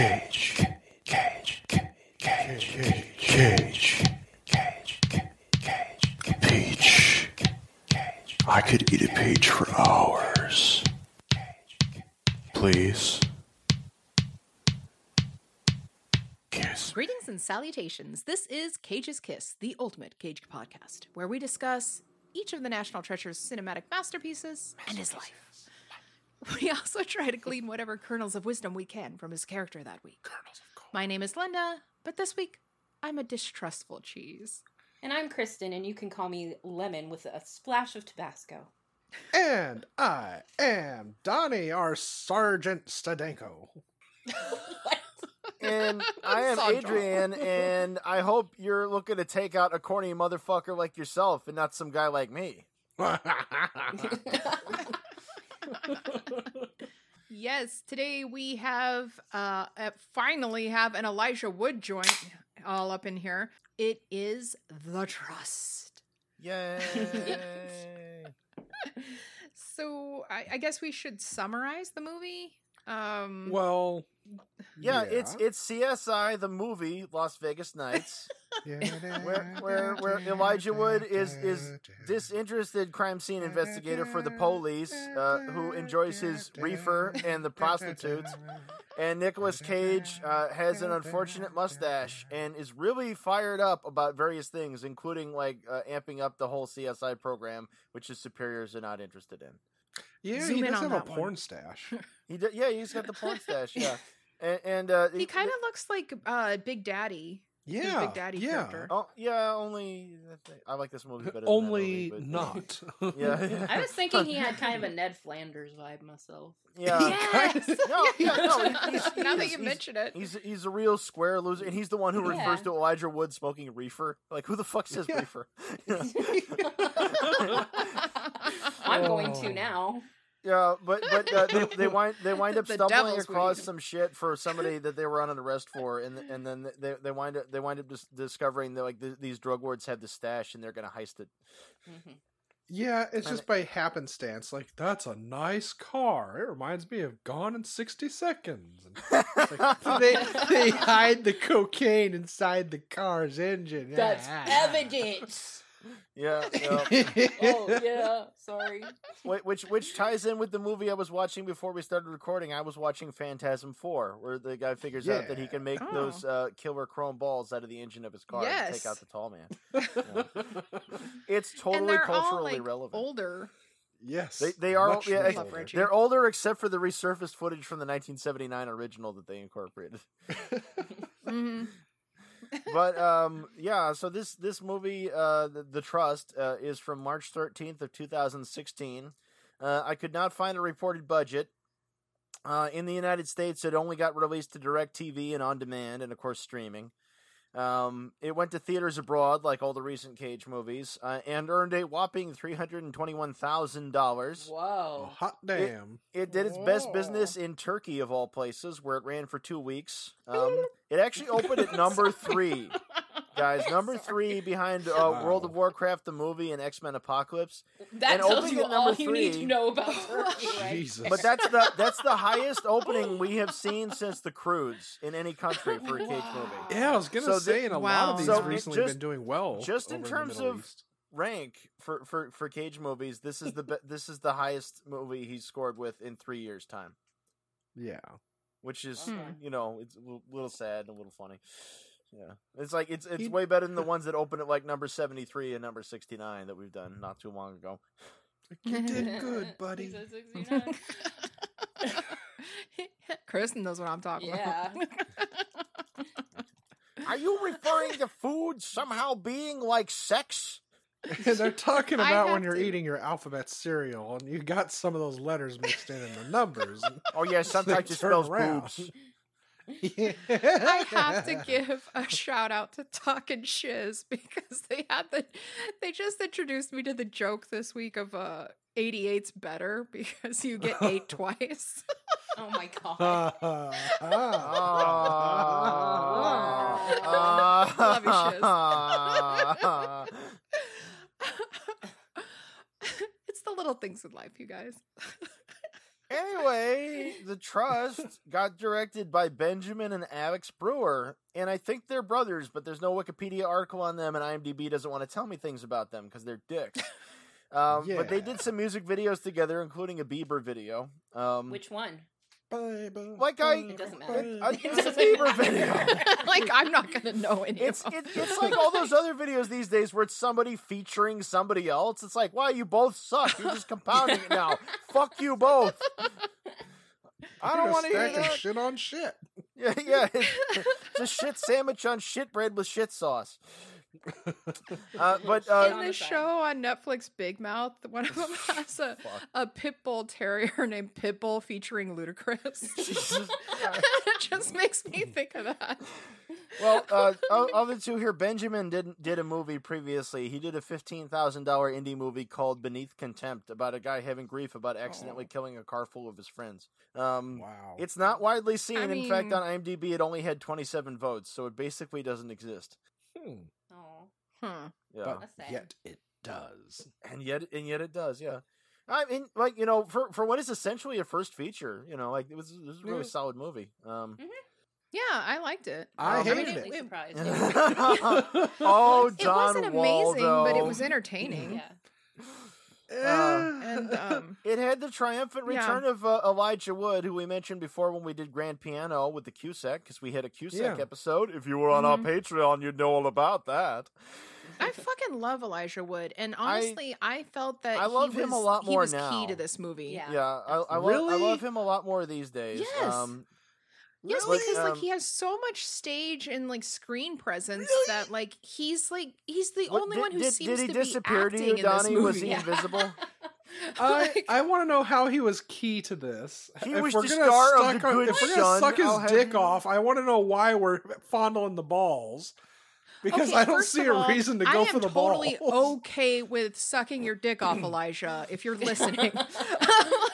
Cage. Cage. Cage. Cage. Cage. Cage. Cage, peach. I could eat a peach for hours. Cage please. Kiss. Greetings and salutations. This is Cage's Kiss, the ultimate Cage podcast, where we discuss each of the National Treasure's cinematic masterpieces and his life. We also try to glean whatever kernels of wisdom we can from his character that week. My name is Linda, but this week I'm a distrustful cheese. And I'm Kristen, and you can call me Lemon with a splash of Tabasco. And I am Donnie, our Sergeant Stadenko. And I am Sandra. Adrian, and I hope you're looking to take out a corny motherfucker like yourself and not some guy like me. Yes, today we have uh, uh finally have an Elijah Wood joint all up in here. It is The Trust. Yay! So I, I guess we should summarize the movie. Um, well, yeah, it's it's CSI the movie Las Vegas Nights, where where where Elijah Wood is is disinterested crime scene investigator for the police, uh, who enjoys his reefer and the prostitutes. And Nicolas Cage uh, has an unfortunate mustache and is really fired up about various things, including like uh, amping up the whole CSI program, which his superiors are not interested in. Yeah, Zoom he in does have a that one. porn stash. He d- yeah, he's got the porn stash. Yeah, and, and uh, he kind of looks like uh, Big Daddy. His Yeah, Big Daddy yeah. character. Oh yeah, only I like this movie better. Than Only that movie, not. but- Yeah, I was thinking he had kind of a Ned Flanders vibe myself. Yeah. Yes! No, yeah, no, he's- he now that is. you mention it. He's he's a real square loser, and he's the one who Yeah. refers to Elijah Wood smoking reefer. Like, who the fuck says Yeah. reefer? I'm going Oh. to now. Yeah, but but uh, they, they wind they wind up The stumbling across weed. some shit for somebody that they were on an arrest for, and and then they they wind up they wind up dis- discovering that like th- these drug lords have the stash and they're gonna heist it. Mhm. yeah, it's And just by happenstance. Like, that's a nice car. It reminds me of Gone in 60 Seconds. And like, they, they hide the cocaine inside the car's engine. That's Yeah. evidence. Yeah, yeah. oh yeah, sorry. Wh- which which ties in with the movie I was watching before we started recording. I was watching Phantasm Four, where the guy figures out that he can make Oh. those uh, killer chrome balls out of the engine of his car and take out the tall man. It's totally they're all culturally like relevant. older. yes. They they are much yeah, much older. They're older except for the resurfaced footage from the 1979 original that they incorporated. hmm but um yeah so this this movie uh the, the trust uh, is from march 13th of 2016 uh, i could not find a reported budget uh, in the united states it only got released to direct tv and on demand and of course streaming um, it went to theaters abroad like all the recent cage movies uh, and earned a whopping $321000 Whoa. Hot damn. it did its best Oh. business in Turkey, of all places, where it ran for two weeks. Um, it actually opened at number three, guys. Number three behind uh, Wow. World of Warcraft, the movie, and X Men Apocalypse. That And tells opening you all number you need three- to know about Turkey, right? Jesus. But that's the that's the highest opening we have seen since the Croods in any country for a cage Wow. movie. Yeah, I was gonna So say, the- and a Wow. lot of these So recently just- been doing well. just in over terms the of- East. Rank for, for, for cage movies. This is the this is the highest movie he's scored with in three years' time, yeah, which is Okay. you know it's a little, little sad and a little funny. Yeah, it's like it's it's He- way better than the ones that open at like number seventy three and number sixty nine that we've done not too long ago. you did good, buddy. He said 69. Kristen knows what I'm talking Yeah. about. Are you referring to food somehow being like sex? They're talking about when you're to- eating your alphabet cereal and you got some of those letters mixed in in the numbers. Oh yeah, sometimes They it turn spells around. boobs. I have to give a shout out to Talkin' Shiz because they had the they just introduced me to the joke this week of uh 88's better because you get eight twice. Oh my god. Ah, Ah. Love you, Shiz. Ah. it's the little things in life, you guys. Anyway, The Trust got directed by Benjamin and Alex Brewer, and I think they're brothers, but there's no Wikipedia article on them, and IMDb doesn't want to tell me things about them because they're dicks. Um, But they did some music videos together, including a Bieber video. Um, Which one? Baby, Like I- It doesn't matter. I- It it's a doesn't Bieber video. like I'm not gonna know any It's it, it's like all those other videos these days where it's somebody featuring somebody else. It's like, wow, you both suck. You're just compounding it now. Fuck you both. I don't want to hear that. shit on shit. Yeah, yeah. It's, it's a shit sandwich on shit bread with shit sauce. Uh, but uh, in the the show on Netflix, Big Mouth, one of them has a, a pit bull terrier named Pitbull featuring Ludacris. it just makes me think of that. well, uh, o- of the two here, Benjamin did did a movie previously. He did a fifteen thousand dollar indie movie called Beneath Contempt about a guy having grief about accidentally killing a car full of his friends. Um, Wow. It's not widely seen. I In fact, on IMDb, it only had 27 votes, so it basically doesn't exist. Hmm. Huh. Yeah, But yet it does. and yet, and yet it does. Yeah, I mean, like you know, for for what is essentially a first feature, you know, like it was, it was a really Yeah. solid movie. Um, Yeah, I liked it. I Um, hated Pleasantly it. surprised. oh, It wasn't amazing, but it was entertaining. Yeah. Uh, And um, It had the triumphant Yeah. return of uh, Elijah Wood, who we mentioned before when we did Grand Piano with the Cusack, because we had a Cusack Yeah. episode. If you were on our Mhm. Patreon, you'd know all about that. I fucking love Elijah Wood, and honestly, I, felt that I love he him a was- lot he more was now. key to this movie. Yeah. Yeah, I, I, love, I love him a lot more these days. Yes. Um, Yes, Really? because like Um, he has so much stage and like screen presence Really? that like he's like he's the what- only did, one who did, seems did he to disappear be to acting you, in this Donnie? movie. Was he Yeah. invisible? I, Like- I want to know how he was key to this. He if was we're the gonna star of suck The on- Good if we're gonna Son, suck his I'll dick you- off, I want to know why we're fondling the balls. Because Okay, I don't see a all, reason to I go am for the ball. I'm totally balls. okay with sucking your dick off, Elijah. If you're listening,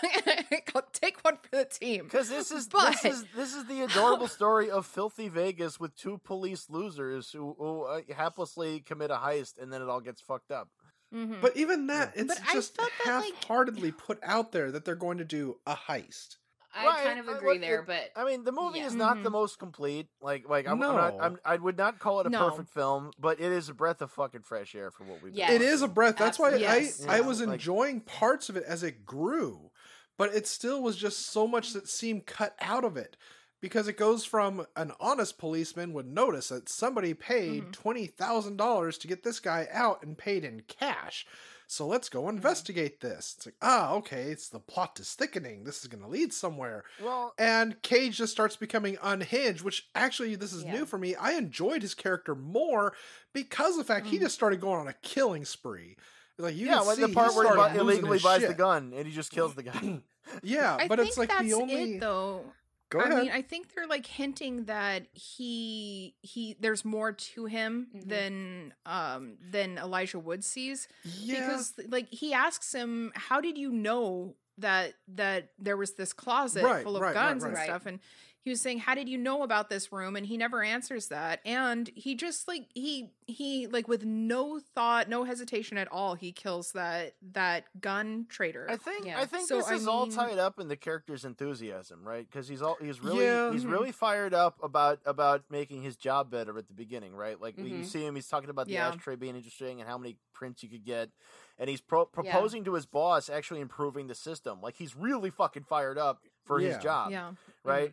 take one for the team. Because this is But- this is this is the adorable story of filthy Vegas with two police losers who, who uh, haplessly commit a heist and then it all gets fucked up. Mhm. But even that, it's But I just felt that, like- put out there that they're going to do a heist. I Right, kind of I- agree what- there, it- but I mean, the movie Yeah. is not the Mhm. most complete. Like, like I'm, I'm not, I'm, I would not call it a No. perfect film, but it is a breath of fucking fresh air for what we've. been Yes. It is a breath. That's why Absolutely. I Yes. I Yeah, was like- enjoying parts of it as it grew, but it still was just so much that seemed cut out of it because it goes from an honest policeman would notice that somebody paid Mhm. thousand dollars to get this guy out and paid in cash. So let's go investigate this. It's like, ah, okay, it's the plot is thickening. This is going to lead somewhere. Well, And Cage just starts becoming unhinged, which actually this is Yeah. new for me. I enjoyed his character more because of the fact he Mm. just started going on a killing spree. Like you yeah, like see the part where he started bu- losing illegally buys the gun and he just kills the guy. Yeah, but it's like that's the only. it, though. Go I ahead. mean, I think they're like hinting that he he there's more to him Mhm. than um than Elijah Wood sees yeah, because like he asks him, "How did you know that that there was this closet Right, full of right, right, guns and right. stuff?" And he was saying, "How did you know about this room?" And he never answers that. And he just like he he like with no thought, no hesitation at all, he kills that that gun trader. I think Yeah. I think So, this I is all tied up in the character's enthusiasm, right? Because he's all he's really Yeah. he's Mhm. really fired up about about making his job better at the beginning, right? Like you Mhm. see him, he's talking about the Yeah. ashtray being interesting and how many prints you could get, and he's pro- proposing to his boss actually improving the system. Like he's really fucking fired up for Yeah. his job, yeah. right?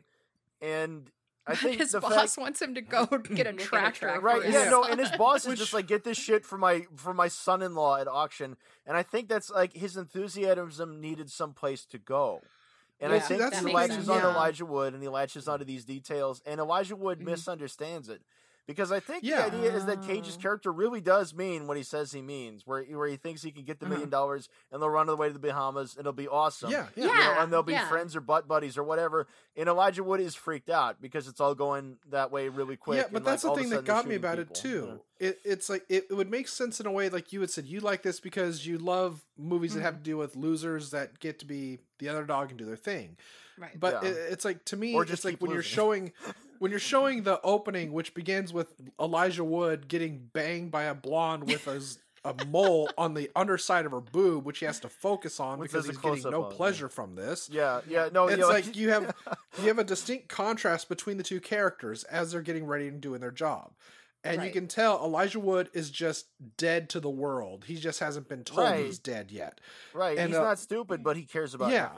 And I think his the boss fact, wants him to go get a Get tractor. tractor. Right, yeah, no, and his boss is just like, get this shit for my for my son-in-law at auction, and I think that's like his enthusiasm needed some place to go, and I think that's he latches thing, on yeah. Elijah Wood, and he latches onto these details, and Elijah Wood Mhm. misunderstands it because I think Yeah. the idea is that Cage's character really does mean what he says he means, where where he thinks he can get the million dollars and they'll run away to the Bahamas and it'll be awesome. yeah, yeah. You know, and they'll be yeah. friends or butt buddies or whatever. And Elijah Wood is freaked out because it's all going that way really quick. Yeah, but and, that's like, the thing that got me about people, it too. know? It, it's like it, it would make sense in a way, like you had said, you like this because you love movies that Mm-hmm. have to do with losers that get to be the other dog and do their thing. right. But Yeah. it, it's like to me, Or just it's like keep when you're showing when you're showing the opening, which begins with Elijah Wood getting banged by a blonde with a a mole on the underside of her boob, which he has to focus on Which because he's getting no of, yeah. pleasure from this. Yeah, yeah, no, it's you know, like you have you have a distinct contrast between the two characters as they're getting ready and doing their job. And you can tell Elijah Wood is just dead to the world. He just hasn't been told Right. he's dead yet. right. and, he's uh, not stupid, but he cares about yeah,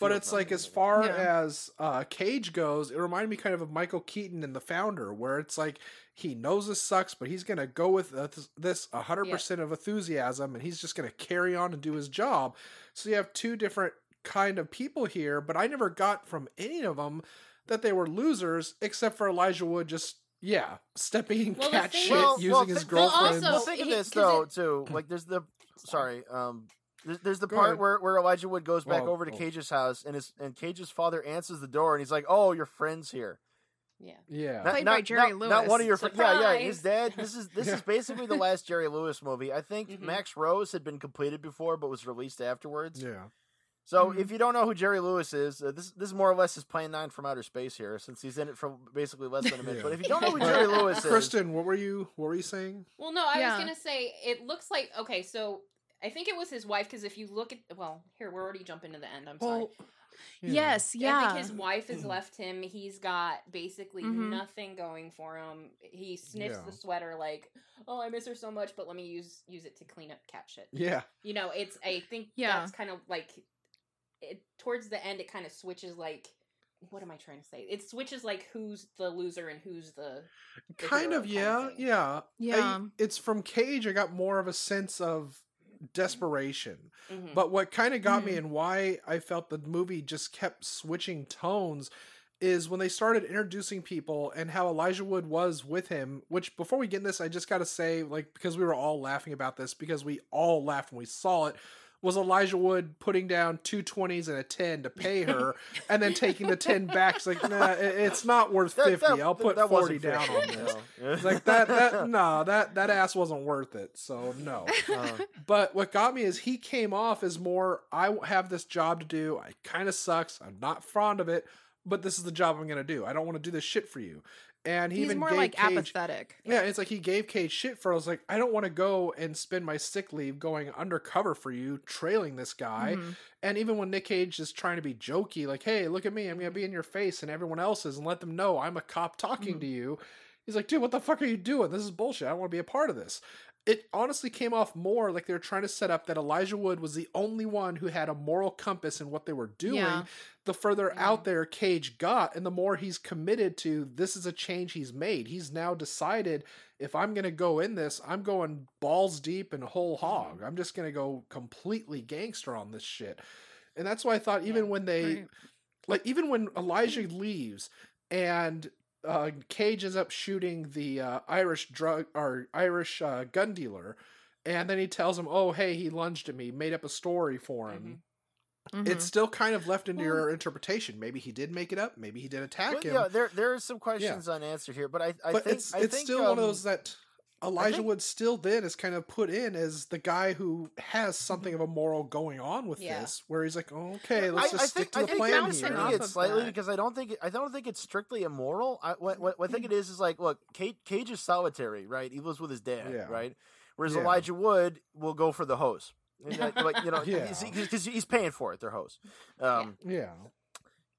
But it's like as far Yeah. as uh, Cage goes, it reminded me kind of of Michael Keaton in The Founder, where it's like he knows this sucks, but he's gonna go with uh, this- this hundred percent of enthusiasm, and he's just gonna carry on and do his job. So you have two different kind of people here, but I never got from any of them that they were losers, except for Elijah Wood just. Yeah, stepping in Well, cat shit Well, using well, his think- well, girlfriend. also- well, think of he- though it- too. Like there's the sorry, um, there's, there's the Go part ahead. where, where Elijah Wood goes back Well, over to. Cage's house, and his and Cage's father answers the door, and he's like, "Oh, your friend's here." Yeah. yeah, Not, Played not, by Jerry not, not one of your friends. Yeah, yeah. His Surprise! dad. This is this Yeah. is basically the last Jerry Lewis movie. I think Mhm. Max Rose had been completed before, but was released afterwards. yeah. So Mhm. if you don't know who Jerry Lewis is, uh, this this more or less is Plan Nine from Outer Space here, since he's in it for basically less than a minute. Yeah. But if you don't know who Jerry Lewis is, Kristen, what were you what were you saying? Well, no, I Yeah. was gonna say it looks like okay. So I think it was his wife because if you look at well, here we're already jumping to the end. I'm sorry. Yeah. Yes, I yeah. think his wife has left him. He's got basically Mhm. nothing going for him. He sniffs Yeah. the sweater like, "Oh, I miss her so much, but let me use use it to clean up cat shit." Yeah. You know, it's I think Yeah. that's kind of like it towards the end. It kind of switches like. What am I trying to say? It switches like who's the loser and who's the the kind hero of yeah thing. yeah Yeah. I- it's from cage i got more of a sense of desperation Mhm. but what kind of got me Mhm. and why i felt the movie just kept switching tones is when they started introducing people and how elijah wood was with him which before we get in this i just gotta say like because we were all laughing about this because we all laughed when we saw it was Elijah Wood putting down two twenties and a ten to pay her, and then taking the ten back? It's like, nah, it- it's not worth that- fifty. that- I'll put that forty down on this. It's like that that no that that ass wasn't worth it so no. Uh, but what got me is he came off as more i have this job to do. I kind of sucks. I'm not fond of it but this is the job i'm gonna do. I don't want to do this shit for you and he He's even more like Cage, apathetic. yeah it's like he gave cage shit for i was like i don't want to go and spend my sick leave going undercover for you trailing this guy Mhm. and even when Nick Cage is trying to be jokey, like, hey, look at me, I'm gonna be in your face and everyone else is, and let them know I'm a cop talking Mhm. to you. He's like, dude, what the fuck are you doing? This is bullshit. I don't want to be a part of this. It honestly came off more like they were trying to set up that Elijah Wood was the only one who had a moral compass in what they were doing. Yeah. The further Mhm. out there Cage got, and the more he's committed to this is a change he's made. He's now decided if I'm gonna go in this, I'm going balls deep and whole hog. I'm just gonna go completely gangster on this shit. And that's why I thought even Yeah, when they Right. like even when Elijah leaves and uh, Cage ends up shooting the uh, Irish drug or Irish uh, gun dealer, and then he tells him, "Oh, hey, he lunged at me, made up a story for him." Mhm. It's still kind of left into Well- your interpretation. Maybe he did make it up. Maybe he did attack but him. yeah, there there are some questions unanswered here, but I I but think it's it's think, still one of um, those that Elijah think- Wood still then is kind of put in as the guy who has something of a moral going on with Yeah. this, where he's like, okay, let's I, just I stick think, to the think plan you're bouncing here. off missing it of slightly that. because I don't think it, I don't think it's strictly immoral. I, what, what, what I think it is is like, look, Cage, Cage is solitary, right? He lives with his dad, Yeah. right? Whereas Yeah. Elijah Wood will go for the hose, like, like, you know, Yeah. because he's paying for it. Their hose. Um, Yeah,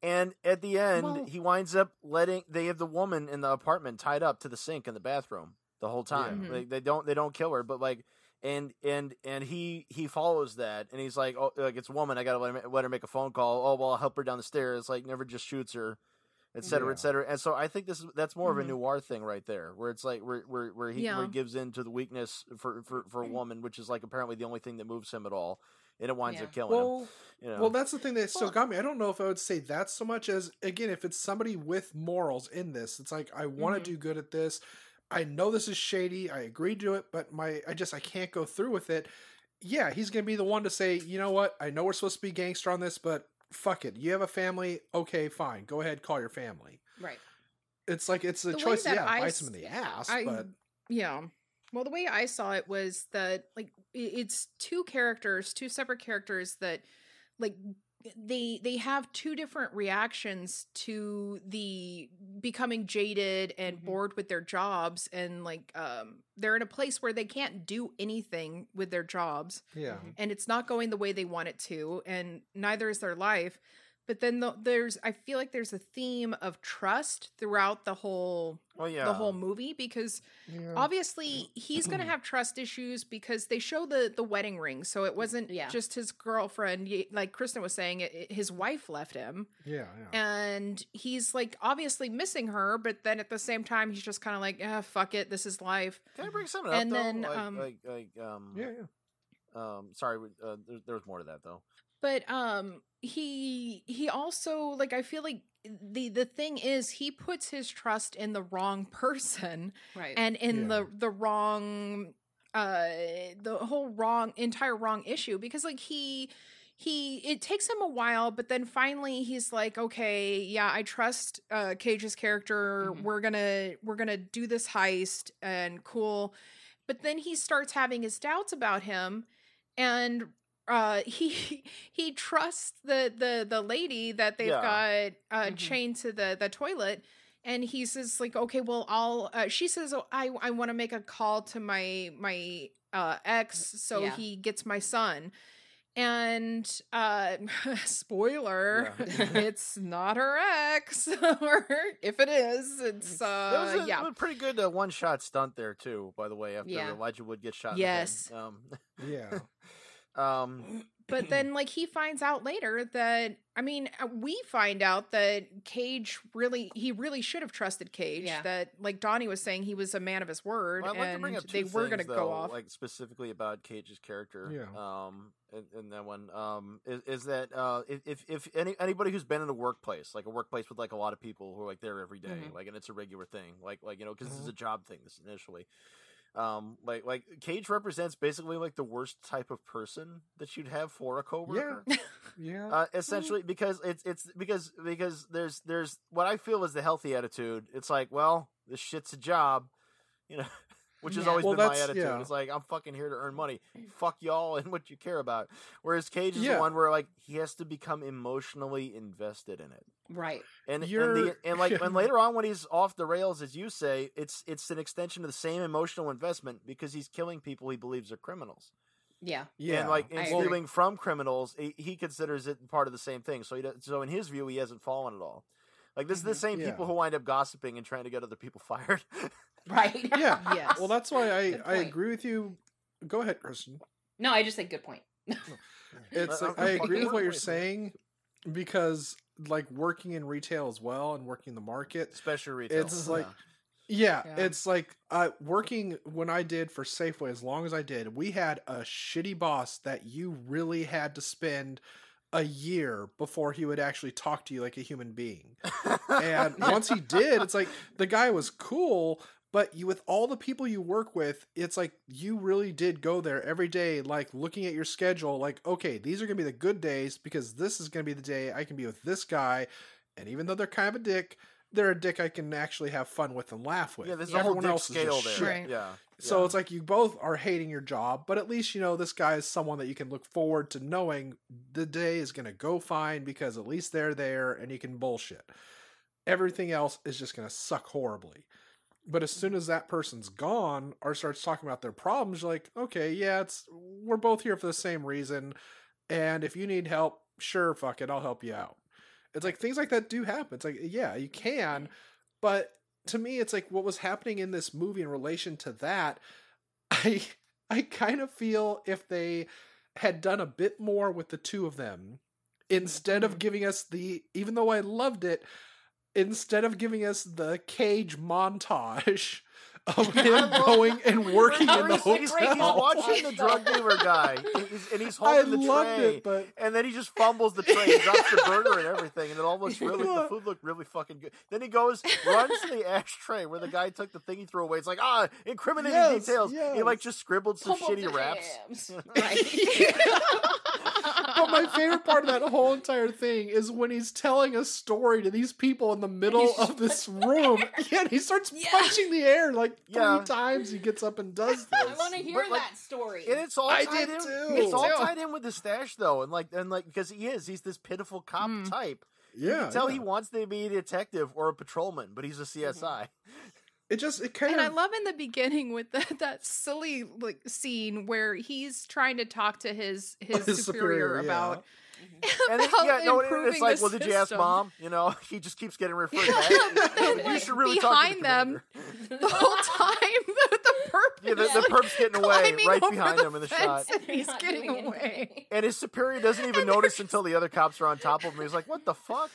And at the end, Well- he winds up letting they have the woman in the apartment tied up to the sink in the bathroom the whole time. Yeah. They, they don't they don't kill her, but like and and and he he follows that and he's like, oh, like it's a woman. I gotta let her, let her make a phone call. Oh well, I'll help her down the stairs. Like never just shoots her, etc cetera, Yeah. et cetera. And so I think this is that's more Mhm. of a noir thing right there, where it's like where where where he, where Yeah. he gives in to the weakness for for for a woman, which is like apparently the only thing that moves him at all, and it winds Yeah. up killing him. well, You know? Well, that's the thing that still got me. I don't know if I would say that so much as again, if it's somebody with morals in this, it's like I want to Mhm. do good at this. I know this is shady. I agree to it, but my I just I can't go through with it. Yeah, he's gonna be the one to say, you know what? I know we're supposed to be gangster on this, but fuck it. You have a family. Okay, fine. Go ahead, call your family. Right. It's like it's a The choice. Yeah, I bites him in the eh, ass, I but yeah. Well, the way I saw it was that like it's two characters, two separate characters that like they they have two different reactions to the becoming jaded and Mhm. bored with their jobs and like um they're in a place where they can't do anything with their jobs Yeah. and it's not going the way they want it to and neither is their life but then the, there's i feel like there's a theme of trust throughout the whole Well, yeah. the whole movie because Yeah. obviously he's going to have trust issues because they show the the wedding ring so it wasn't Yeah. just his girlfriend like kristen was saying it, it- his wife left him Yeah. Yeah. and he's like obviously missing her but then at the same time he's just kind of like ah, fuck it this is life Can I bring something And up though? then, like, um, like, like, um, Yeah. Yeah. um, sorry, uh, there, there was more to that though. but um he he also like i feel like the the thing is he puts his trust in the wrong person Right. and in Yeah. the the wrong uh the whole wrong entire wrong issue because like he he it takes him a while but then finally he's like okay yeah i trust uh cage's character Mhm. we're gonna we're gonna do this heist and cool but then he starts having his doubts about him and uh he he trusts the the the lady that they've Yeah. got uh Mhm. chained to the the toilet and he says like okay well i'll uh, she says oh, i i want to make a call to my my uh ex so Yeah. he gets my son and uh spoiler it's not her ex or if it is it's there uh was a, yeah a pretty good uh, one-shot stunt there too. By the way, after Yeah. Elijah Wood gets shot. Yes. In the head. Yeah. Um, but then like he finds out later that i mean uh, we find out that cage really he really should have trusted cage Yeah. that like donnie was saying he was a man of his word Well, I'd like to and bring up two they were going to things, go though, off like specifically about Cage's character. Yeah. Um, and, in that one, um, is, is that uh, if if if any anybody who's been in a workplace, like a workplace with like a lot of people who are like there every day, Mhm. like, and it's a regular thing, like like you know, because this Mm-hmm. is a job thing. This initially. Um, like like Cage represents basically like the worst type of person that you'd have for a coworker. Yeah. Uh, essentially, because it's it's because because there's there's what I feel is the healthy attitude. It's like, well, this shit's a job, you know, which has Yeah. always Well, been my attitude. yeah. It's like I'm fucking here to earn money. Fuck y'all and what you care about. Whereas Cage is Yeah. the one where like he has to become emotionally invested in it. right. And and, You're- the, and like and later on when he's off the rails, as you say, it's it's an extension of the same emotional investment because he's killing people he believes are criminals. Yeah. yeah. And like and stealing from criminals, he, he considers it part of the same thing. So he does, so in his view, he hasn't fallen at all. Like this is the Mhm. same people who wind up gossiping and trying to get other people fired. Right. yeah. yes Well, that's why I I agree with you. Go ahead, Kristen. No, I just said good point. It's I- like, I'm I fucking agree with what you're saying because like working in retail as well and working the market. Especially retail. It's like- Yeah. Yeah, Yeah. it's like uh, working when I did for Safeway as long as I did. We had a shitty boss that you really had to spend a year before he would actually talk to you like a human being. And once he did, it's like the guy was cool, but you with all the people you work with, it's like you really did go there every day, like looking at your schedule, like, okay, these are gonna be the good days because this is gonna be the day I can be with this guy. And even though they're kind of a dick, they're a dick I can actually have fun with and laugh with. yeah, there's Yeah. a whole Everyone dick scale there. shit. Right. Yeah. So yeah. it's like you both are hating your job, but at least you know this guy is someone that you can look forward to knowing the day is going to go fine because at least they're there and you can bullshit. Everything else is just going to suck horribly. But as soon as that person's gone or starts talking about their problems, you're like, okay, yeah, it's we're both here for the same reason. And if you need help, sure, fuck it, I'll help you out. It's like things like that do happen. It's like, yeah, you can, mm-hmm. but to me it's like what was happening in this movie in relation to that i i kind of feel if they had done a bit more with the two of them instead of mm-hmm. giving us the even though i loved it instead of giving us the cage montage of him going and working in the He's- he's, hotel he's watching the drug dealer guy, and he's, and he's i holding the loved tray, it but and then he just fumbles the tray, and drops the burger and everything, and it all looks really. The food looked really fucking good. Then he goes, runs to the ashtray where the guy took the thing he threw away. It's like ah, incriminating Yes, details. He like just scribbled some Pump shitty the raps. Right. but my favorite part of that whole entire thing is when he's telling a story to these people in the middle of this room. Yeah, and he starts Yeah. punching the air like three Yeah. times. He gets up and does this. I want to hear But, like, that story. And it's all I tied did in. too. It's all tied in with the stash though, and like and like because he is, he's this pitiful cop Mm. type. yeah, You can tell yeah. he wants to be a detective or a patrolman, but he's a CSI. It just it kind And I love in the beginning with the, that silly like scene where he's trying to talk to his his, His superior, superior, yeah. about And it, about yeah, no, it's like, well, did you ask mom? You know, he just keeps getting referred Yeah, back. then, you like, should really talk to the behind them, the whole time the, the perp Yeah, the, the like, perp's getting away right behind the him in the shot. and he's getting away. anything. And his superior doesn't even notice until the other cops are on top of him. He's like, "What the fuck?"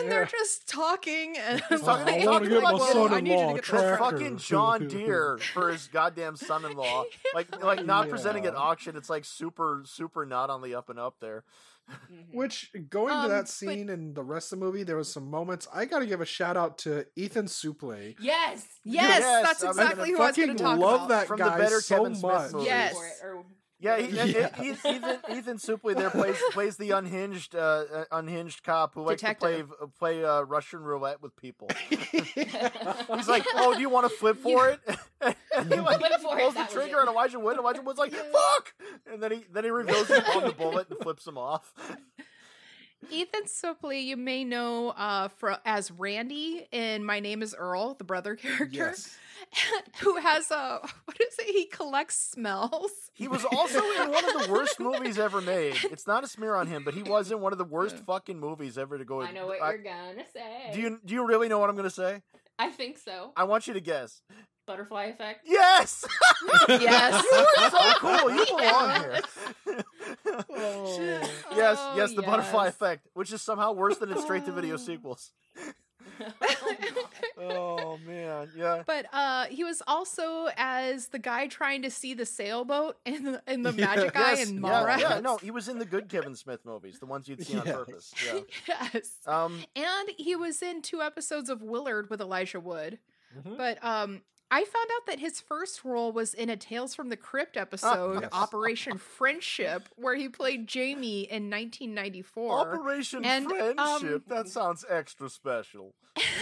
And they're just talking and He's I'm talking- like, I wanna get my need you to son-in-law get track. this The fucking John Deere for his goddamn son-in-law. Like, like not presenting at auction. It's like super, super not on the up and up there. Mhm. Which going to Um, that but- scene and the rest of the movie, there was some moments. I got to give a shout out to Ethan Suplee. Yes. Yes, Yes, that's I was exactly I who I was going fucking to talk love about. that From the guy better so Kevin Smith much. movies. Yes. For it, or- Yeah, he, Yeah. and Ethan, Ethan Ethan Suplee there plays plays the unhinged uh, uh, unhinged cop who likes to play play uh, Russian roulette with people. He's like, "Oh, do you want to flip for it?" and he like Flip for it, pulls the trigger, it. and Elijah Wood. Elijah Wood's like, "Fuck!" And then he then he reveals he pulled the bullet and flips him off. Ethan Suplee, you may know uh, for, as Randy in My Name is Earl, the brother character, Yes. who has a, what is it? He collects smells. He was also in one of the worst movies ever made. It's not a smear on him, but he was in one of the worst fucking movies ever to go. I know what I- you're gonna say. do you do you really know what I'm gonna say? I think so. I want you to guess. Butterfly effect. Yes. Yes. You're so cool. You belong here. Oh. yes, Oh, yes, the oh, butterfly effect, which is somehow worse than its straight to video oh. sequels. Oh man, yeah. But uh, he was also as the guy trying to see the sailboat in the, in the magic eye yes, in yeah, Mallrats. yeah, no, he was in the good Kevin Smith movies, the ones you'd see on purpose. Yeah. yes. Um, And he was in two episodes of Wilfred with Elijah Wood. Mhm. But um I found out that his first role was in a Tales from the Crypt episode, Yes. Operation Friendship, where he played Jamie in 1994. Operation And, Friendship. um, that sounds extra special.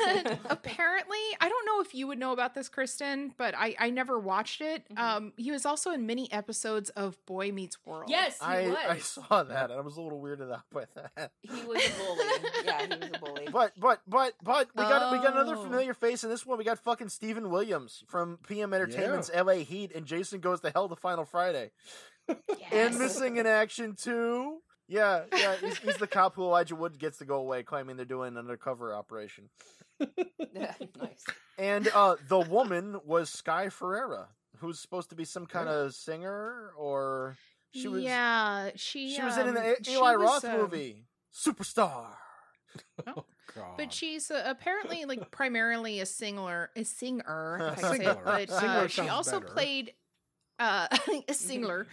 And apparently, I don't know if you would know about this, Kristen, but I, I never watched it. Mhm. Um, he was also in many episodes of Boy Meets World. yes, he I was. I saw that. and I was a little weirded out by that. He was a bully. yeah, he was a bully. But but but but we got we got another Oh. familiar face in this one. We got fucking Steven Williams from PM Entertainment's L.A. Heat and Jason Goes to Hell the Final Friday. And missing in action too. Yeah, yeah, he's, he's the cop who Elijah Wood gets to go away, claiming they're doing an undercover operation. nice. And uh, the woman was Sky Ferreira, who's supposed to be some kind Yeah. of singer, or she was. yeah, she she was in an um, A- Eli was, Roth um, movie, Superstar. Oh, God. But she's uh, apparently like primarily a singer, a singer. if I can say it, Singer. But uh, Singer she also better. played uh, a singer,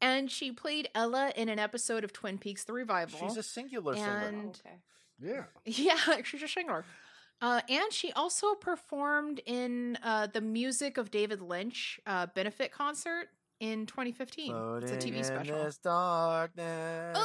and she played Ella in an episode of Twin Peaks: The Revival. She's a singular singer. and okay. yeah. yeah, she's a singer. Uh, and she also performed in uh, the music of David Lynch uh, benefit concert in 2015. it's a TV in special. this darkness.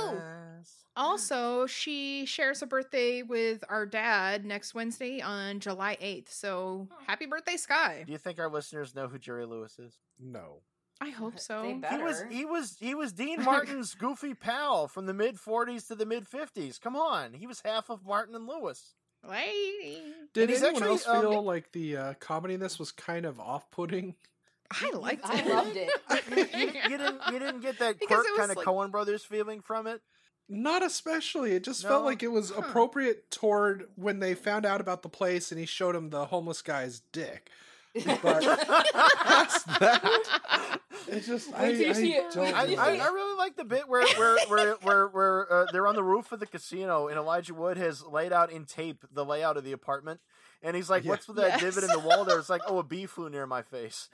Also, she shares a birthday with our dad next Wednesday on July 8th. So happy birthday, Sky. Do you think our listeners know who Jerry Lewis is? No. I hope so. He was he was he was Dean Martin's goofy pal from the mid '40s to the mid '50s. Come on, he was half of Martin and Lewis. Lady. Did he's anyone actually, else um, feel like the uh, comedy in this was kind of off-putting? I liked I it. loved it. You, you didn't you didn't get that Because quirk kind of like- Coen Brothers feeling from it. Not especially. It just No? felt like it was Huh. appropriate toward when they found out about the place and he showed him the homeless guy's dick. But past that, it just I, Wait till you I it. I, till you know. I, I really like the bit where where where where, where uh, they're on the roof of the casino and Elijah Wood has laid out in tape the layout of the apartment, and he's like, Yeah. "What's with that Yes. divot in the wall there?" It's like, "Oh, a bee flew near my face."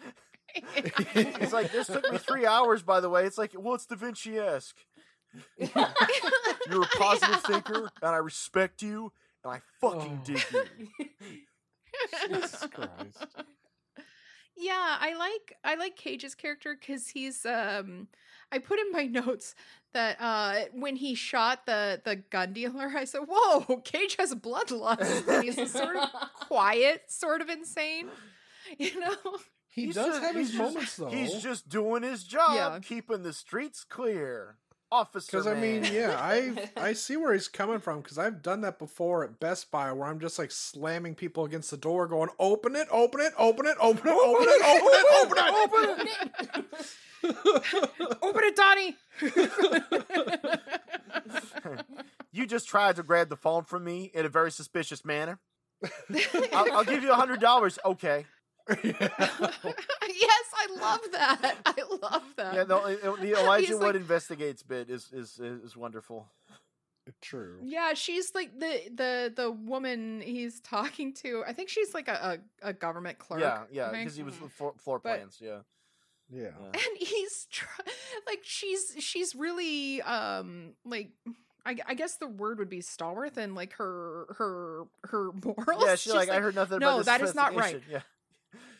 He's like, "This took me three hours, by the way." It's like, "Well, it's Da Vinci-esque." You're a positive Yeah. thinker, and I respect you, and I fucking Oh. dig you. Jesus Christ. yeah, I like I like Cage's character because he's um I put in my notes that uh when he shot the the gun dealer, I said, "Whoa, Cage has bloodlust." And he's sort of quiet, sort of insane, you know. He He's does just- have his just- moments though. He's just doing his job, Yeah. keeping the streets clear. Officer. Because I mean, yeah, I I see where he's coming from. Because I've done that before at Best Buy, where I'm just like slamming people against the door, going, "Open it, open it, open it, open it, open it, open it, open it, Open it, Open it, Donnie. you just tried to grab the phone from me in a very suspicious manner. I'll, I'll give you a hundred dollars. Okay. yes, I love that. I love that. Yeah, the, the Elijah He's Wood like- investigates bit is is is wonderful. True. Yeah, she's like the the the woman he's talking to. I think she's like a a, a government clerk. Yeah, yeah, because he was with floor, floor But- plans. Yeah, Yeah. yeah. and he's try- like she's she's really um like I, I guess the word would be stalwart and like her her her morals. yeah. She's like, I heard nothing "No, about this that is not right." investigation."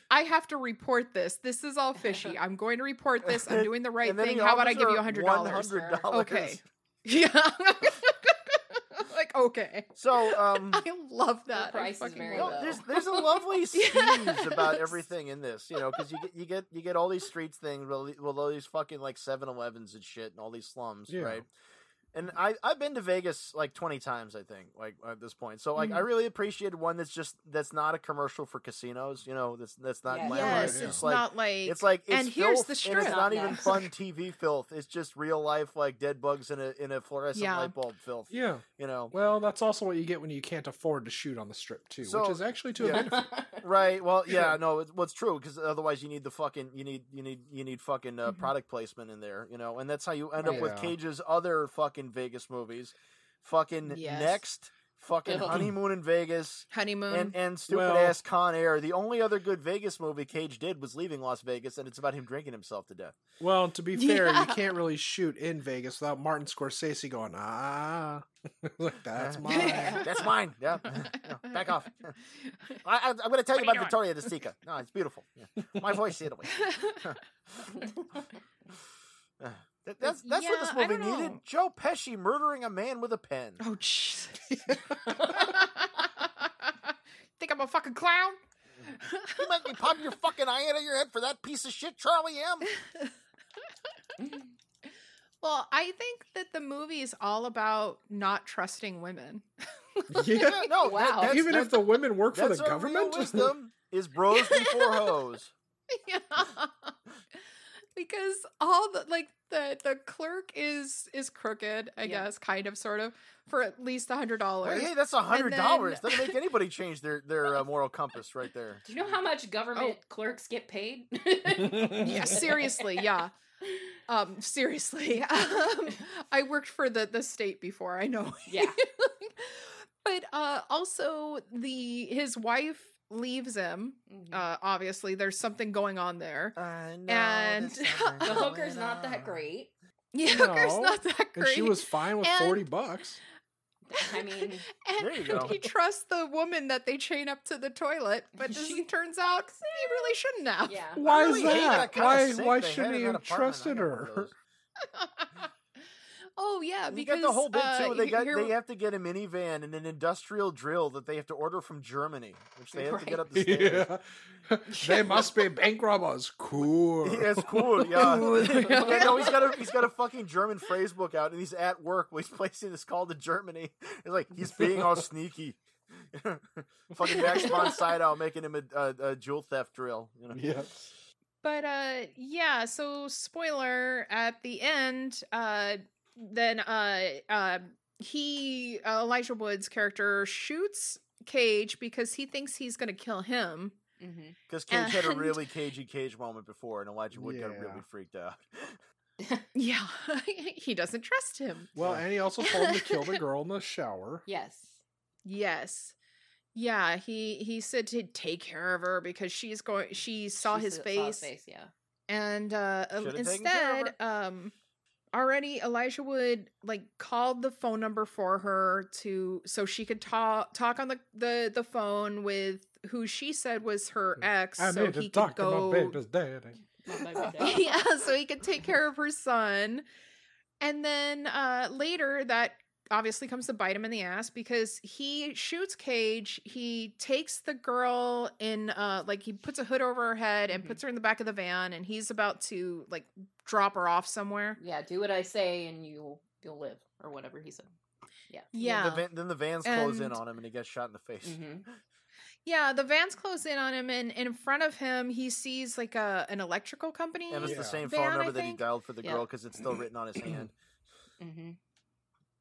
I have to report this. This is all fishy. I'm going to report this. I'm doing the right thing. he How about I give you a hundred dollars? $100. Okay. Yeah. like okay. So, um, I love that. I price is fucking very love low. there's there's a lovely scenes about everything in this, you know, because you get you get you get all these streets things, with all with all these fucking like 7-Elevens and shit, and all these slums, Yeah. right? And I I've been to Vegas like twenty times, I think, like at this point. So like I Mhm. really appreciated one that's just that's not a commercial for casinos, you know, that's that's not Yes. glamorized. Yes, It's it's like not like it's like it's and here's filth, the and strip. it's not even fun TV filth. It's just real life like dead bugs in a in a fluorescent Yeah. light bulb filth. Yeah. You know, Well, that's also what you get when you can't afford to shoot on the strip too, So- which is actually to a benefit. Right. Well, yeah. No, it's what's true because otherwise you need the fucking you need you need you need fucking uh, Mhm. product placement in there, you know, and that's how you end up Right. with Cage's other fucking Vegas movies, fucking Yes. next, fucking Ugh. honeymoon in Vegas, honeymoon. and and stupid Well- ass Con Air. The only other good Vegas movie Cage did was Leaving Las Vegas, and it's about him drinking himself to death. Well, to be fair, Yeah. you can't really shoot in Vegas without Martin Scorsese going, ah, like that's Uh, mine. That's mine. Yeah. No, back off. I, I, I'm going to tell you What are about you Victoria de Sica. No, it's beautiful. Yeah. My voice, Italy. That- that's that's what this movie needed. know. Joe Pesci murdering a man with a pen. oh Jesus. Think I'm a fucking clown? You make me pop your fucking eye out of your head for that piece of shit, Charlie M. well, I think that the movie is all about not trusting women. Yeah. no, Wow. that, that's, Even if the women work for the our real government. wisdom is bros before hoes. yeah. because all the like the the clerk is is crooked, I Yeah. guess, kind of sort of, for at least a hundred dollars. Hey, that's a hundred dollars. then- Doesn't make anybody change their their uh, moral compass right there. Do you know how much government Oh. clerks get paid? yeah, seriously, yeah. Um, seriously. Um, I worked for the the state before. I know. Yeah. but uh also the his wife leaves him. Mhm. Uh obviously there's something going on there. I know And- the hooker's going not that on. great. Yeah, hooker's not that and great. she was fine with And- 40 bucks. I mean, and There you go. he trusts the woman that they chain up to the toilet, but as She it turns out he really shouldn't have. yeah. Why really is hate that? Why why shouldn't he have trusted got one of her? Those. oh yeah, You because got the whole bit uh, too. They got here- they have to get a minivan and an industrial drill that they have to order from Germany, which they have to get Right. up the stairs. Yeah. they must be bank robbers. Cool. Yeah, it's cool. Yeah. Cool. yeah. No, he's got a he's got a fucking German phrase book out, and he's at work while he's placing this call to Germany. It's like he's being all sneaky. fucking Max von Sydow making him a, a, a jewel theft drill. You know? Yeah. But uh yeah, so spoiler at the end, uh then uh uh he uh, Elijah Wood's character shoots Cage because he thinks he's gonna kill him. hmm Because Cage had a really cagey Cage moment before, and Elijah Wood got really freaked out. Yeah. he doesn't trust him. Well, and he also told him to kill the girl in the shower. Yes. Yes. Yeah, he he said to take care of her because she's going she saw She his saw- face face, yeah. and uh Should've taken care of instead um already elijah wood like called the phone number for her to so she could talk talk on the the, the phone with who she said was her ex I so need to he talk could to go my baby's daddy. Not my bad. yeah so he could take care of her son And then uh, later, that obviously comes to bite him in the ass because he shoots Cage. He takes the girl in, uh, like, he puts a hood over her head and Mhm. puts her in the back of the van, and he's about to, like, drop her off somewhere. Yeah, do what I say and you'll you'll live or whatever he said. Yeah. Yeah. The van, then the vans close in on him and he gets shot in the face. hmm Yeah, the vans close in on him, and in front of him, he sees like a an electrical company. And it's Yeah. the same van, phone number that he dialed for the Yeah. girl because it's still written on his hand. hmm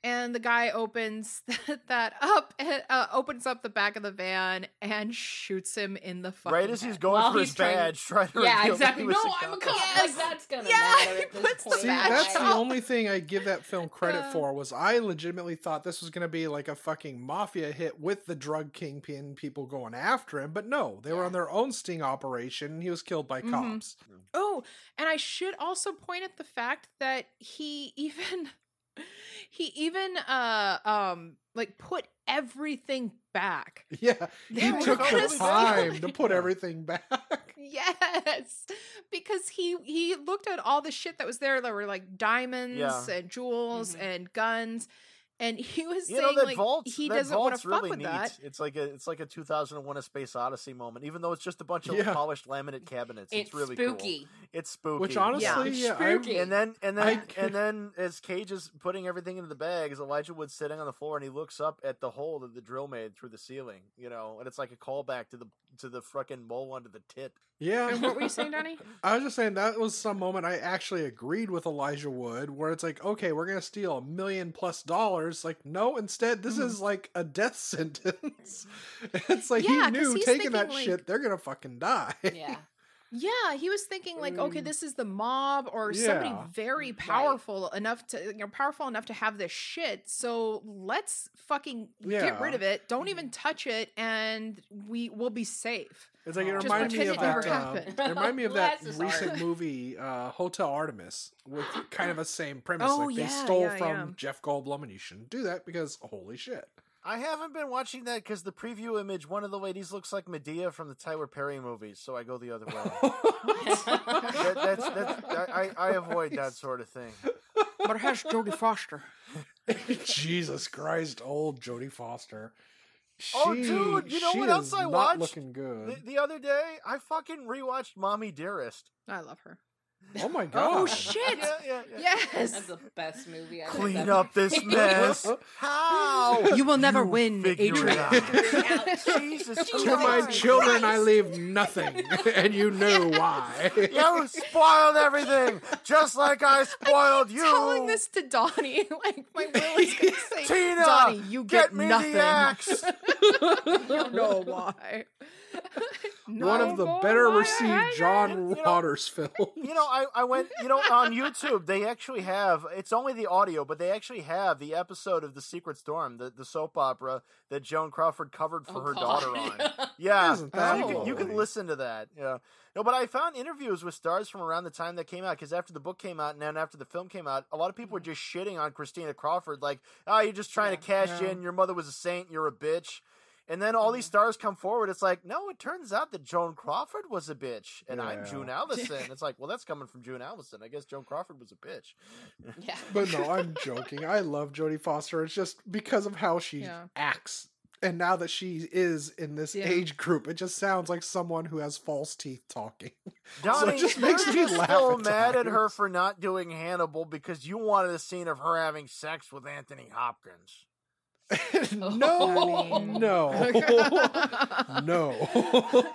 and the guy opens that up, and, uh, opens up the back of the van, and shoots him in the fucking. right as he's going While for he's his trying- badge, trying to Yeah, exactly. No, was I'm a cop. cop. Yes. Like that's gonna Yeah, matter he at this puts the point. See, badge that's the only thing I give that film credit Yeah. for was I legitimately thought this was going to be like a fucking mafia hit with the drug kingpin people going after him, but no, they were on their own sting operation. and He was killed by Mhm. cops. Oh, and I should also point at the fact that he even he even uh um like put everything back. Yeah, he were took the time it. to put everything back. Yes, because he he looked at all the shit that was there. There were like diamonds Yeah. and jewels Mhm. and guns, and he was You know saying that like vault. he that doesn't want vault's to fuck really with neat. that. It's like a it's like a 2001: A Space Odyssey moment. Even though it's just a bunch of Yeah. polished laminate cabinets, it's, It's really spooky. cool. It's spooky. Which honestly, Yeah. yeah, It's I, spooky. And then and then could- and then as Cage is putting everything into the bags, Elijah Wood's sitting on the floor and he looks up at the hole that the drill made through the ceiling, you know, and it's like a callback to the to the fucking mole under the tit. yeah. And what were you saying, Donnie? I was just saying that was some moment I actually agreed with Elijah Wood, where it's like, okay, we're gonna steal a million plus dollars. Like, no, instead, this Mhm. is like a death sentence. it's like Yeah, he knew taking that like- shit, they're gonna fucking die. Yeah. Yeah, he was thinking like, okay, Mm. this is the mob or somebody Yeah. very Right. powerful enough to you know powerful enough to have this shit. So let's fucking get rid of it. Don't even touch it, and we will be safe. It's like it Just reminds me pretend of it never that. Uh, happened. it reminded me of that recent movie, uh, Hotel Artemis, with kind of a same premise. Oh, like they stole yeah, from yeah. Jeff Goldblum, and you shouldn't do that because holy shit. I haven't been watching that because the preview image, one of the ladies looks like Madea from the Tyler Perry movies, so I go the other way. that, that's that's I, I I avoid that sort of thing. But it has Jodie Foster. Jesus Christ, old Jodie Foster. Oh, dude, you know what else I watched? Looking good. The, the other day, I fucking rewatched Mommy Dearest. I love her. Oh my oh, god. Oh shit! Yeah, yeah, yeah. Yes. That's the best movie I've Clean ever up this mess. How? You will never You win, figure Adrian. out. Jesus To my Christ. children, I leave nothing, and you knew why. You spoiled everything, just like I spoiled you. Telling this to Donnie, like my will is gonna say, Tina, Donnie, you get, get me nothing. the axe. you know why? One of the better received. John You know- Waters films. You know, I, I went, you know, on YouTube, they actually have, it's only the audio, but they actually have the episode of The Secret Storm, the, the soap opera that Joan Crawford covered for Oh, her God. daughter on. Yeah. Isn't So that you, can, you can listen to that. Yeah. No, but I found interviews with stars from around the time that came out, because after the book came out and then after the film came out, a lot of people were just shitting on Christina Crawford, like, oh, you're just trying to cash Yeah. in, your mother was a saint, you're a bitch. And then all these mm-hmm. stars come forward. It's like, no, it turns out that Joan Crawford was a bitch, and I'm June Allyson. It's like, well, that's coming from June Allyson. I guess Joan Crawford was a bitch. Yeah. But no, I'm joking. I love Jodie Foster. It's just because of how she Yeah. acts. And now that she is in this Yeah. age group, it just sounds like someone who has false teeth talking. Donnie, it just makes you're me just laugh still at mad at her for not doing Hannibal because you wanted a scene of her having sex with Anthony Hopkins. no, I no, no.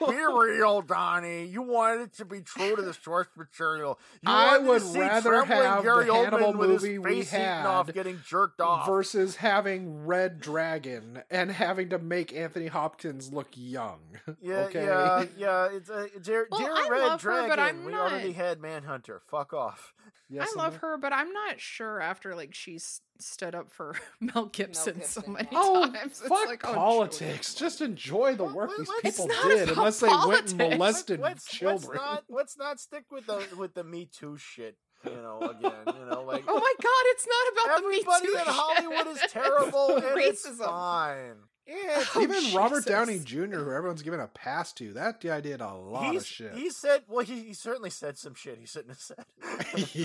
Be real, Donnie. You wanted it to be true to the source material. You I wanted would to see rather have Gary the Hannibal Oldman with his movie we face eaten off, getting jerked off. versus having Red Dragon and having to make Anthony Hopkins look young. yeah, okay. yeah, yeah. It's uh, dear, Well, dear I Red love her, Dragon. but I'm we not- already had Manhunter. Fuck off. Yes, I love her, but I'm not sure after like she's stood up for Mel Gibson, so Gibson, many. Oh, times. It's fuck like, oh, politics! Just enjoy the work What- these what- It's people did, about unless they went and politics. molested let's, children. Let's not, let's not stick with the with the Me Too shit. You know, again, you know, like Oh my god, it's not about everybody the Me Too in shit. Hollywood is terrible, and it's Racism. fine. Yeah, Oh, Even Robert Downey Jr., who everyone's giving a pass to, that guy did a lot he's, of shit. He said, well, he, he certainly said some shit he shouldn't have said.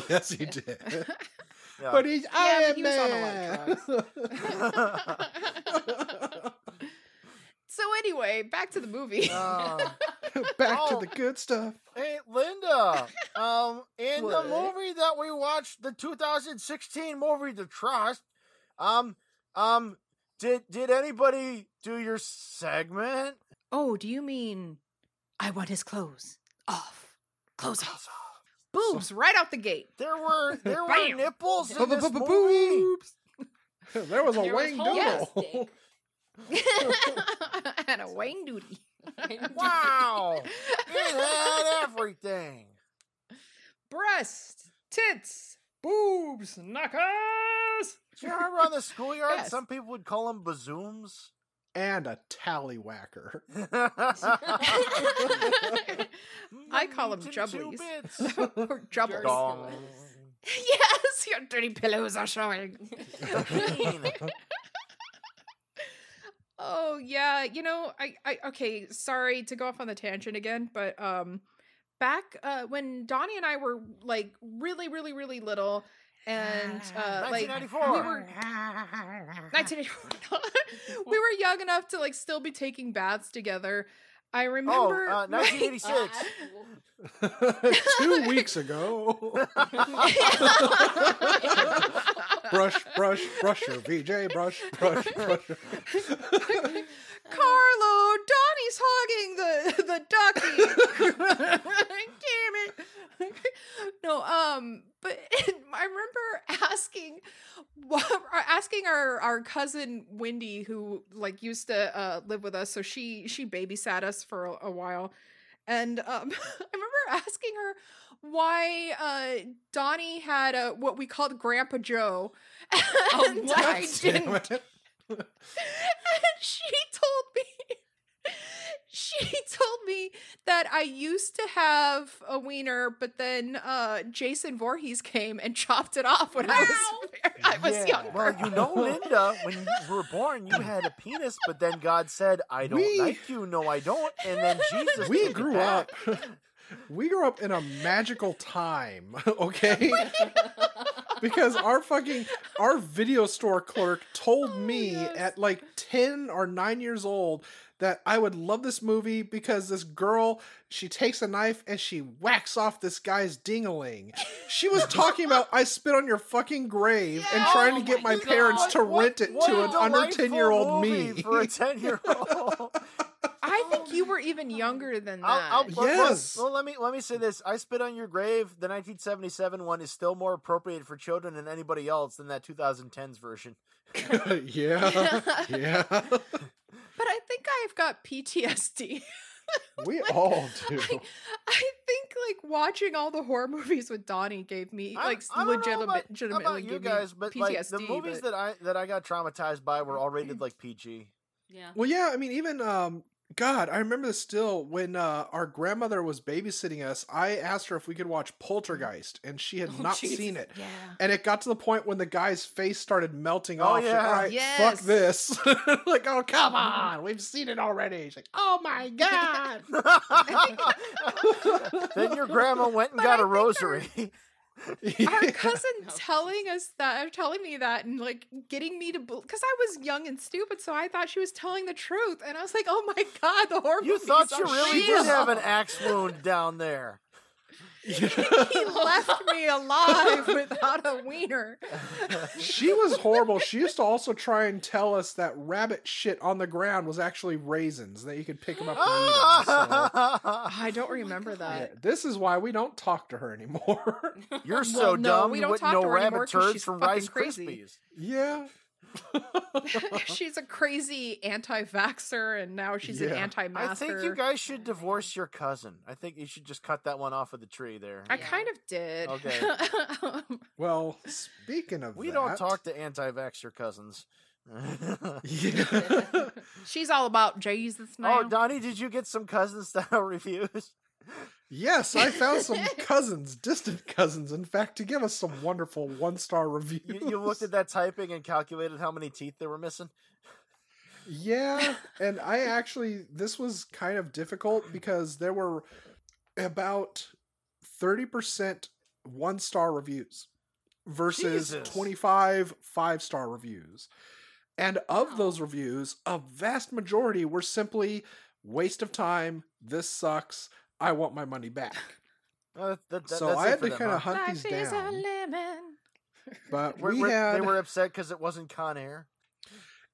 yes, he did. Yeah. But he's Yeah, Iron but he was on a lot Man. so anyway, back to the movie. Uh, Back Oh. to the good stuff. hey, Linda. Um, in the movie that we watched, the 2016 movie, The Trust. Um, um, did did anybody do your segment? oh, do you mean I want his clothes off? Clothes off. Boobs right out the gate. There were there were nipples in this movie. Boobs. There was a There wang holes. doodle. and a Wayne Duty. Wow, it had everything. Breast, tits, boobs, knuckles. Do you remember on the schoolyard, Yes. some people would call them bazooms? And a tallywhacker. I call Meat in two jubblies. or Jubbles. Dong. Yes, your dirty pillows are showing. Oh yeah, you know, I, I okay, sorry to go off on the tangent again, but um back uh when Donnie and I were like really, really, really little and uh like we were 1984 we were young enough to like still be taking baths together. I Oh, remember uh, 1986. Two weeks ago. brush, brush, brush your VJ, brush, brush, brush. Carlo, Donnie's hogging the the ducky. No, um, but I remember asking asking our our cousin Wendy who like used to uh live with us so she she babysat us for a, a while. And um I remember asking her why uh Donnie had a what we called Grandpa Joe. And what? I didn't and she told me she told me that I used to have a wiener, but then uh, Jason Voorhees came and chopped it off when I was I was Yeah. younger. Well, you know, Linda, when you were born, you had a penis, but then God said, "I don't We- like you." No, I don't. And then Jesus, We took it grew back. up. We grew up in a magical time, okay? because our fucking our video store clerk told Oh, me yes. at like 10 or 9 years old that I would love this movie because this girl she takes a knife and she whacks off this guy's dingaling. She was talking about I spit on your fucking grave and trying Oh to get my my parents to What- rent it what to a an under 10 year old me. for a ten year old. I think you were even younger than that. I'll, I'll, well, well, Yes. Well, let me let me say this: I spit on your grave. The 1977 one is still more appropriate for children than anybody else than that 2010s version. yeah. Yeah. But I think I've got PTSD. We all do. I think like watching all the horror movies with Donnie gave me like I don't know legitimate, about- legitimately about you guys, but PTSD. like the movies but- that I that I got traumatized by were all rated like PG. Yeah. Well, yeah, I mean, even um, God, I remember this still when uh, our grandmother was babysitting us. I asked her if we could watch Poltergeist, and she had Oh, not Jesus. seen it. yeah. And it got to the point when the guy's face started melting Oh, off. She's like, yeah. All right, Yes. fuck this. like, oh come on, we've seen it already. She's like, oh my god. then your grandma went and But got I a think rosary. our cousin No, telling us that telling me that and like getting me to because i was young and stupid so i thought she was telling the truth and i was like oh my god the horror you thought you really real. did have an axe wound down there. He left me alive without a wiener she was horrible. She used to also try and tell us that rabbit shit on the ground was actually raisins that you could pick them up and eat 'em, so- i don't remember oh Yeah, that this is why we don't talk to her anymore. You're so Well, no, dumb we you don't wouldn't talk know to her anymore rabbit 'cause turds she's from fucking Rice crazy. Krispies. yeah. she's a crazy anti-vaxxer and now she's an anti-masker I think you guys should divorce your cousin. I think you should just cut that one off of the tree there. I Yeah. kind of did. Okay. Well, speaking of we that, don't talk to anti-vaxxer cousins. She's all about Jesus oh, now. oh, Donnie, did you get some cousin style reviews? Yes, I found some cousins, distant cousins, in fact, to give us some wonderful one star reviews. You, you looked at that typing and calculated how many teeth they were missing. Yeah, and I actually this was kind of difficult because there were about 30% one star reviews. versus Jesus. 25 five star reviews. And of those reviews, a vast majority were simply waste of time. This sucks. I want my money back. Uh, that- that- so that's I had to kind of huh? hunt Life these is a down. lemon. But Were- we were- had, they were upset because it wasn't Con Air.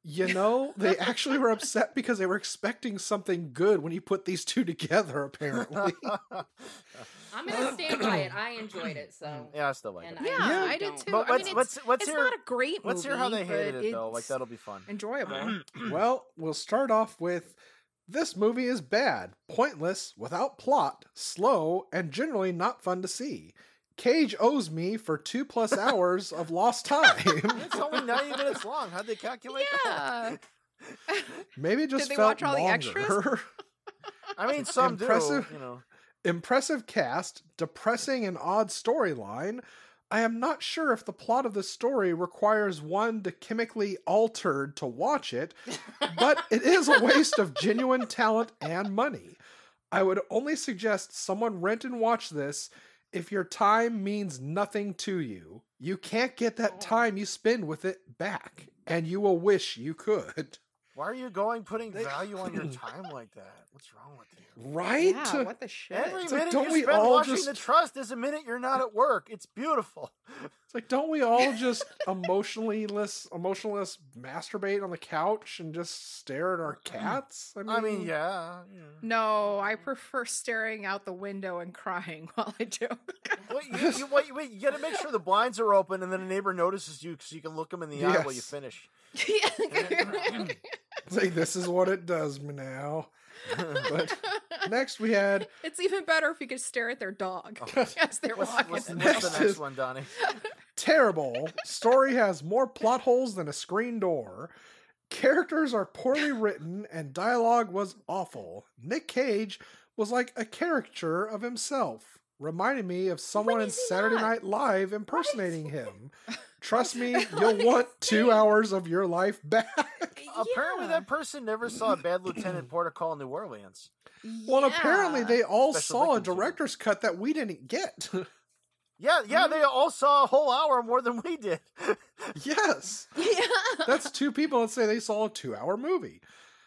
you know, they actually were upset because they were expecting something good when you put these two together. Apparently, I'm gonna stand by it. I enjoyed it, so yeah, I still like and it. Yeah, I, I did don't. too. But I let's mean, let's let's it's hear not a great movie. let's hear how they hated but it though. Like it's that'll be fun. enjoyable. well, we'll start off with this movie is bad, pointless, without plot, slow, and generally not fun to see. Cage owes me for two plus hours of lost time. It's only ninety minutes long. How'd they calculate that? yeah. Maybe it just they felt watch all the longer. extras? I mean, some Impressive. do. You know, Impressive cast, depressing and odd storyline. I am not sure if the plot of the story requires one to chemically altered to watch it, but it is a waste of genuine talent and money. I would only suggest someone rent and watch this if your time means nothing to you. You can't get that oh. time you spend with it back, and you will wish you could. Why are you going putting They- value on your time like that? What's wrong with you? Right? Yeah, what the shit? Every It's like, minute don't you we spend all watching just- the trust is a minute you're not at work. It's beautiful. It's like, don't we all just emotionally less emotionless masturbate on the couch and just stare at our cats? I mean, yeah. yeah. No, I prefer staring out the window and crying while I do. Wait, you, you, wait, wait, you gotta make sure the blinds are open and then a neighbor notices you so you can look them in the eye while you finish. It's like this is what it does me now. But next we had it's even better if you could stare at their dog Oh. as they're What's, walking. what's, in what's the the Next next one, Donnie? Terrible. Story has more plot holes than a screen door. Characters are poorly written and dialogue was awful. Nick Cage was like a caricature of himself, reminding me of someone in Saturday not? Night Live impersonating him. Trust me, you'll want two hours of your life back. Apparently, Yeah. that person never saw Bad Lieutenant Port of Call in New Orleans. Well, apparently they all Special saw a victims unit. director's cut that we didn't get. Yeah, yeah, mm-hmm. they all saw a whole hour more than we did. yes. Yeah. That's two people that say they saw a two hour movie.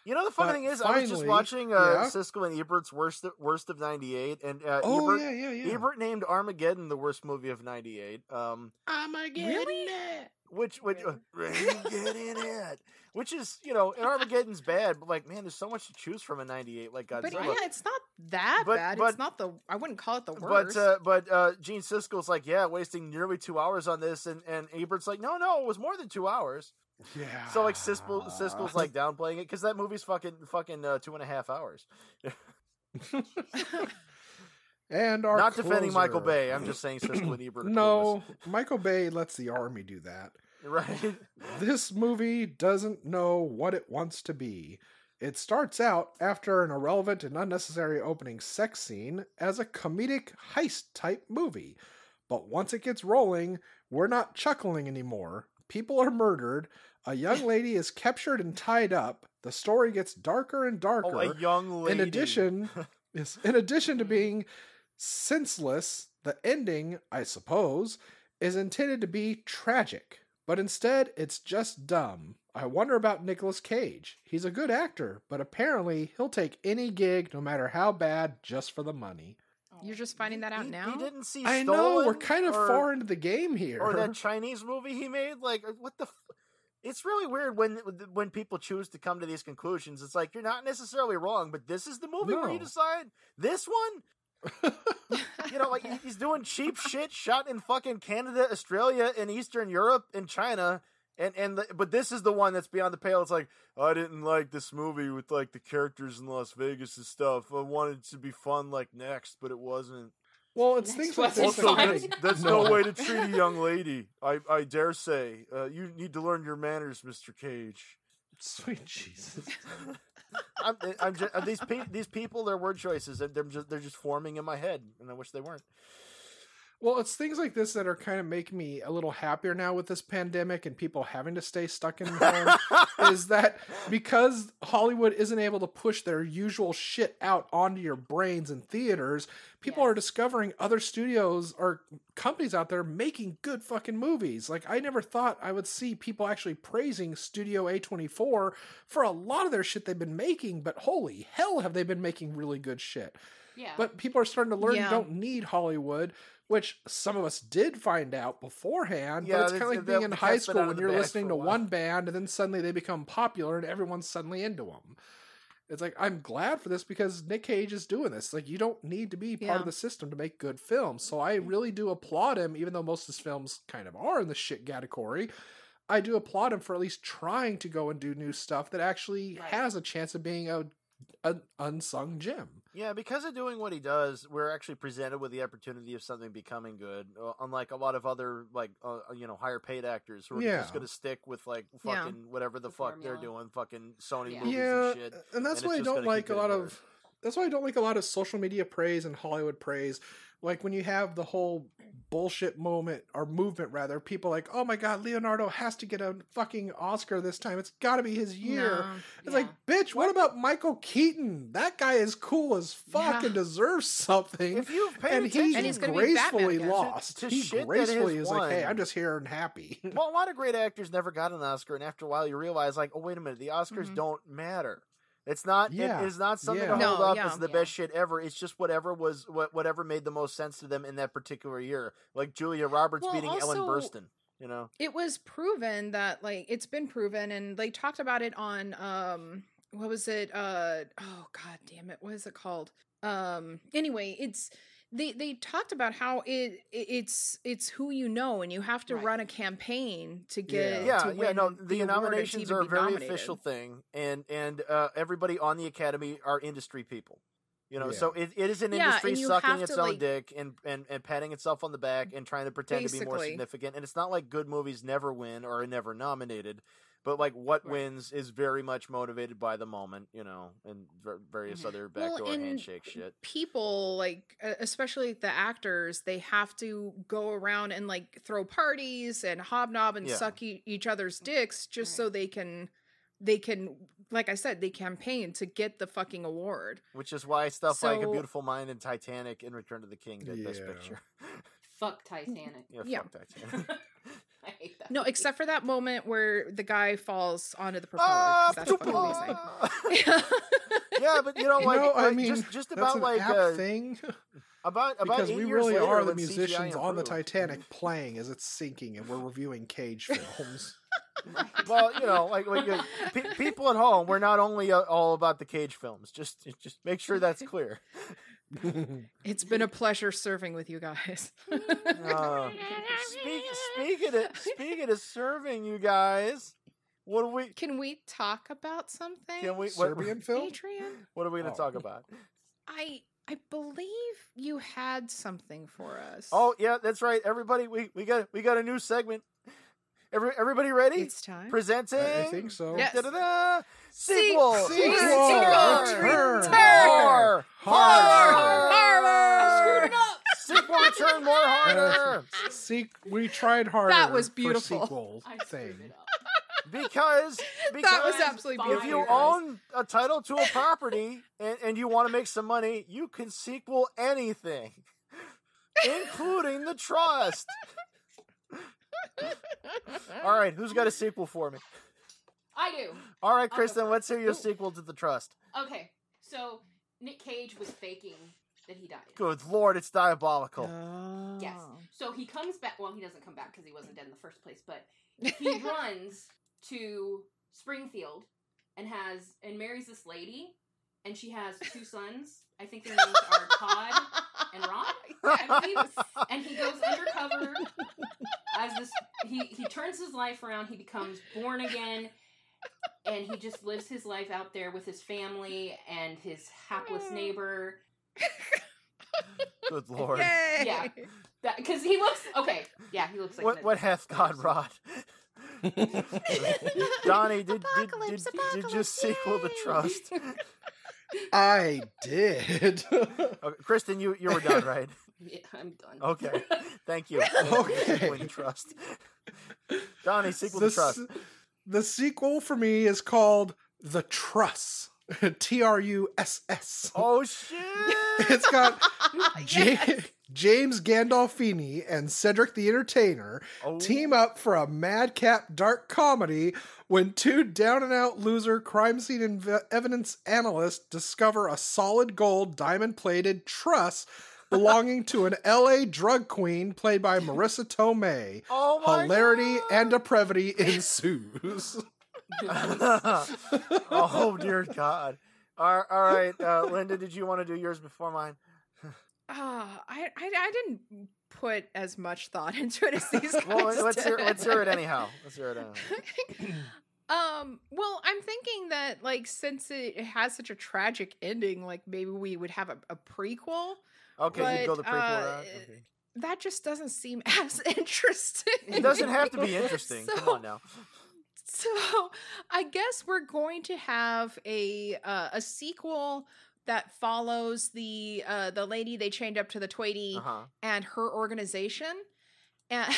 You know, the funny But thing is, I was just watching uh, yeah. Siskel and Ebert's worst worst of '98, and uh, Oh, Ebert, yeah, yeah, yeah. Ebert named Armageddon the worst movie of '98. Um, Really? which which uh, Armageddon it, which is you know, and Armageddon's bad, but like man, there's so much to choose from in '98. Like Godzilla. But yeah, it's not that But- bad. but- it's not the. I wouldn't call it the But worst. uh, but uh, Gene Siskel's like, yeah, wasting nearly two hours on this, and and Ebert's like, no, no, it was more than two hours. Yeah. So like Siskel, Siskel's like downplaying it because that movie's fucking fucking uh, two and a half hours. and our Not defending Michael. Bay. I'm just saying Siskel and Ebert. No, Michael Bay lets the army do that. right? This movie doesn't know what it wants to be. It starts out after an irrelevant and unnecessary opening sex scene as a comedic heist type movie. But once it gets rolling, we're not chuckling anymore. People are murdered. A young lady is captured and tied up. The story gets darker and darker. Oh, a young lady. in addition is in addition to mm-hmm. being senseless the ending i suppose is intended to be tragic but instead it's just dumb i wonder about Nicolas cage he's a good actor but apparently he'll take any gig no matter how bad just for the money You're just finding that out he, now. He didn't see. i know we're kind of or- far into the game here Or that Chinese movie he made. Like, uh, what the. F- it's really weird when when people choose to come to these conclusions. It's like you're not necessarily wrong, but this is the movie where you decide this one. you know, like he's doing cheap shit shot in fucking Canada, Australia, and Eastern Europe, and China, and and the, but this is the one that's beyond the pale. It's like I didn't like this movie with like the characters in Las Vegas and stuff. I wanted it to be fun like next, but it wasn't. well it's Next things like wasn't this Also, that fun. make- that's, that's no. way to treat a young lady. I, I dare say. Uh, you need to learn your manners, Mister Cage. sweet jesus I'm, I'm just, these pe- these people, their word choices, they're they're just they're just forming in my head, and I wish they weren't. Well, it's things like this that are kind of making me a little happier now with this pandemic and people having to stay stuck in home. is that because Hollywood isn't able to push their usual shit out onto your brains in theaters, people Yeah. are discovering other studios or companies out there making good fucking movies. Like I never thought I would see people actually praising Studio A24 for a lot of their shit they've been making, but holy hell have they been making really good shit. Yeah. But people are starting to learn Yeah. you don't need Hollywood, which some of us did find out beforehand. Yeah, but it's kind of like being in high school when you're listening to one band and then suddenly they become popular and everyone's suddenly into them. It's like I'm glad for this because Nick Cage is doing this. Like you don't need to be part Yeah. of the system to make good films. So I mm-hmm. really do applaud him, even though most of his films kind of are in the shit category. I do applaud him for at least trying to go and do new stuff that actually Right. has a chance of being a an unsung gem. Yeah, because of doing what he does, we're actually presented with the opportunity of something becoming good. uh, Unlike a lot of other like uh, you know higher paid actors who are Yeah. just going to stick with like Yeah. fucking whatever the, The fuck they're doing, fucking Sony Yeah. movies yeah, and shit. and that's and why I don't like a lot getting of. That's why I don't like a lot of social media praise and Hollywood praise. Like when you have the whole bullshit moment or movement, rather, people like, "Oh my god, Leonardo has to get a fucking Oscar this time. It's got to be his year." No. It's like, bitch, what about Michael Keaton? That guy is cool as fuck Yeah. and deserves something. If you've paid and attention, he And be Batman gracefully lost. To- to he shit gracefully is like, "Hey. I'm just here and happy." well, a lot of great actors never got an Oscar, and after a while, you realize, like, oh wait a minute, the Oscars Mhm. don't matter. It's not. Yeah. It is not something Yeah. to hold No, up yeah. as the Yeah. best shit ever. It's just whatever was what whatever made the most sense to them in that particular year. Like Julia Roberts Well, beating Ellen also- Burstyn. You know. it was proven that like it's been proven and they talked about it on um what was it uh oh god damn it what is it called um anyway it's they they talked about how it, it it's it's who you know and you have to Right. run a campaign to get yeah, to yeah. win No, the the award and to nominations are a very nominated. official thing, and and uh, everybody on the academy are industry people. You know, Yeah. so it, it is an industry and sucking its to, own like- dick and, and and patting itself on the back and trying to pretend to be more significant. And it's not like good movies never win or are never nominated, but like what Right. wins is very much motivated by the moment. You know, and ver- various Mhm. other backdoor and handshake shit. people like especially the actors they have to go around and like throw parties and hobnob and Yeah. suck e- each other's dicks just Right. so they can they can like i said they campaign to get the fucking award Which is why stuff like A Beautiful Mind and Titanic and Return to the King did Best Yeah. Picture. Fuck Titanic. yeah, Yeah. fuck Titanic. I hate that. no except for that moment where the guy falls onto the propeller Ah, 'cause that's fucking ah. amazing yeah, but you know, You like, know, I mean, just just that's about an like apt uh, thing about about because eight we really later are the when musicians on the. Titanic playing as it's sinking, and we're reviewing Cage films. Well, you know, like, like uh, pe- people at home, we're not only uh, all about the Cage films. Just just make sure that's clear. it's been a pleasure serving with you guys Uh, speak, speaking of speaking of serving, you guys, what do we? can we talk about something Can we? What, Serbian film? adrian what are we going Oh. to talk about? I I believe you had something for us. Oh yeah, that's right. Everybody, we, we got we got a new segment. Every, everybody ready? it's time. Presenting. I, I think so. Yes. Da-da-da. Se- Sequel. Sequel. Sequel. Return. More. Harder. I screwed it up. Sequel return more harder. See, we tried harder. That was beautiful. sequel thing. screwed it up. Because, because that was absolutely beautiful. if you you own a title to a property and, and you want to make some money, you can sequel anything, including the trust. All right, who's got a sequel for me? I do. All right, Kristen, first. let's hear your Ooh. sequel to the trust. Okay, so Nick Cage was faking that he died. Good lord, it's diabolical. Oh. Yes. Oh. So he comes back. Well, he doesn't come back because he wasn't dead in the first place. But he runs to Springfield and has and marries this lady, and she has two sons. I think their names are Todd and Ron. I believe. And he goes undercover as this. He he turns his life around. He becomes born again. And he just lives his life out there with his family and his hapless mm. neighbor. Good lord. Yay! Yeah. Because he looks okay. Yeah, he looks like What an- what hath God wrought? Donnie, did did, did, Apocalypse, did you apocalypse, sequel the trust? I did. Okay, Kristen, you you were done, right? Yeah, I'm done. Okay, thank you. Okay. Sequel trust. Donnie, sequel the, to trust. The sequel for me is called The Truss. T R U S S. Oh shit! It's got Yes. James Gandolfini and Cedric the Entertainer Oh. team up for a madcap dark comedy when two down and out loser crime scene inv- evidence analysts discover a solid gold diamond plated truss belonging to an LA drug queen played by Marisa Tomei. Oh my Hilarity God. and depravity ensues. oh dear God! All right, all right. Uh, Linda, did you want to do yours before mine? Ah, I, I I didn't put as much thought into it as these guys Well, let's hear, let's hear it anyhow. Let's hear it anyhow. um well i'm thinking that like since it has such a tragic ending like maybe we would have a, a prequel Okay, you go But, the prequel uh, route. Okay. that just doesn't seem as interesting It doesn't have to be interesting. Come on now. so i guess we're going to have a uh, a sequel that follows the uh the lady they chained up to the tweety Uh huh. and her organization and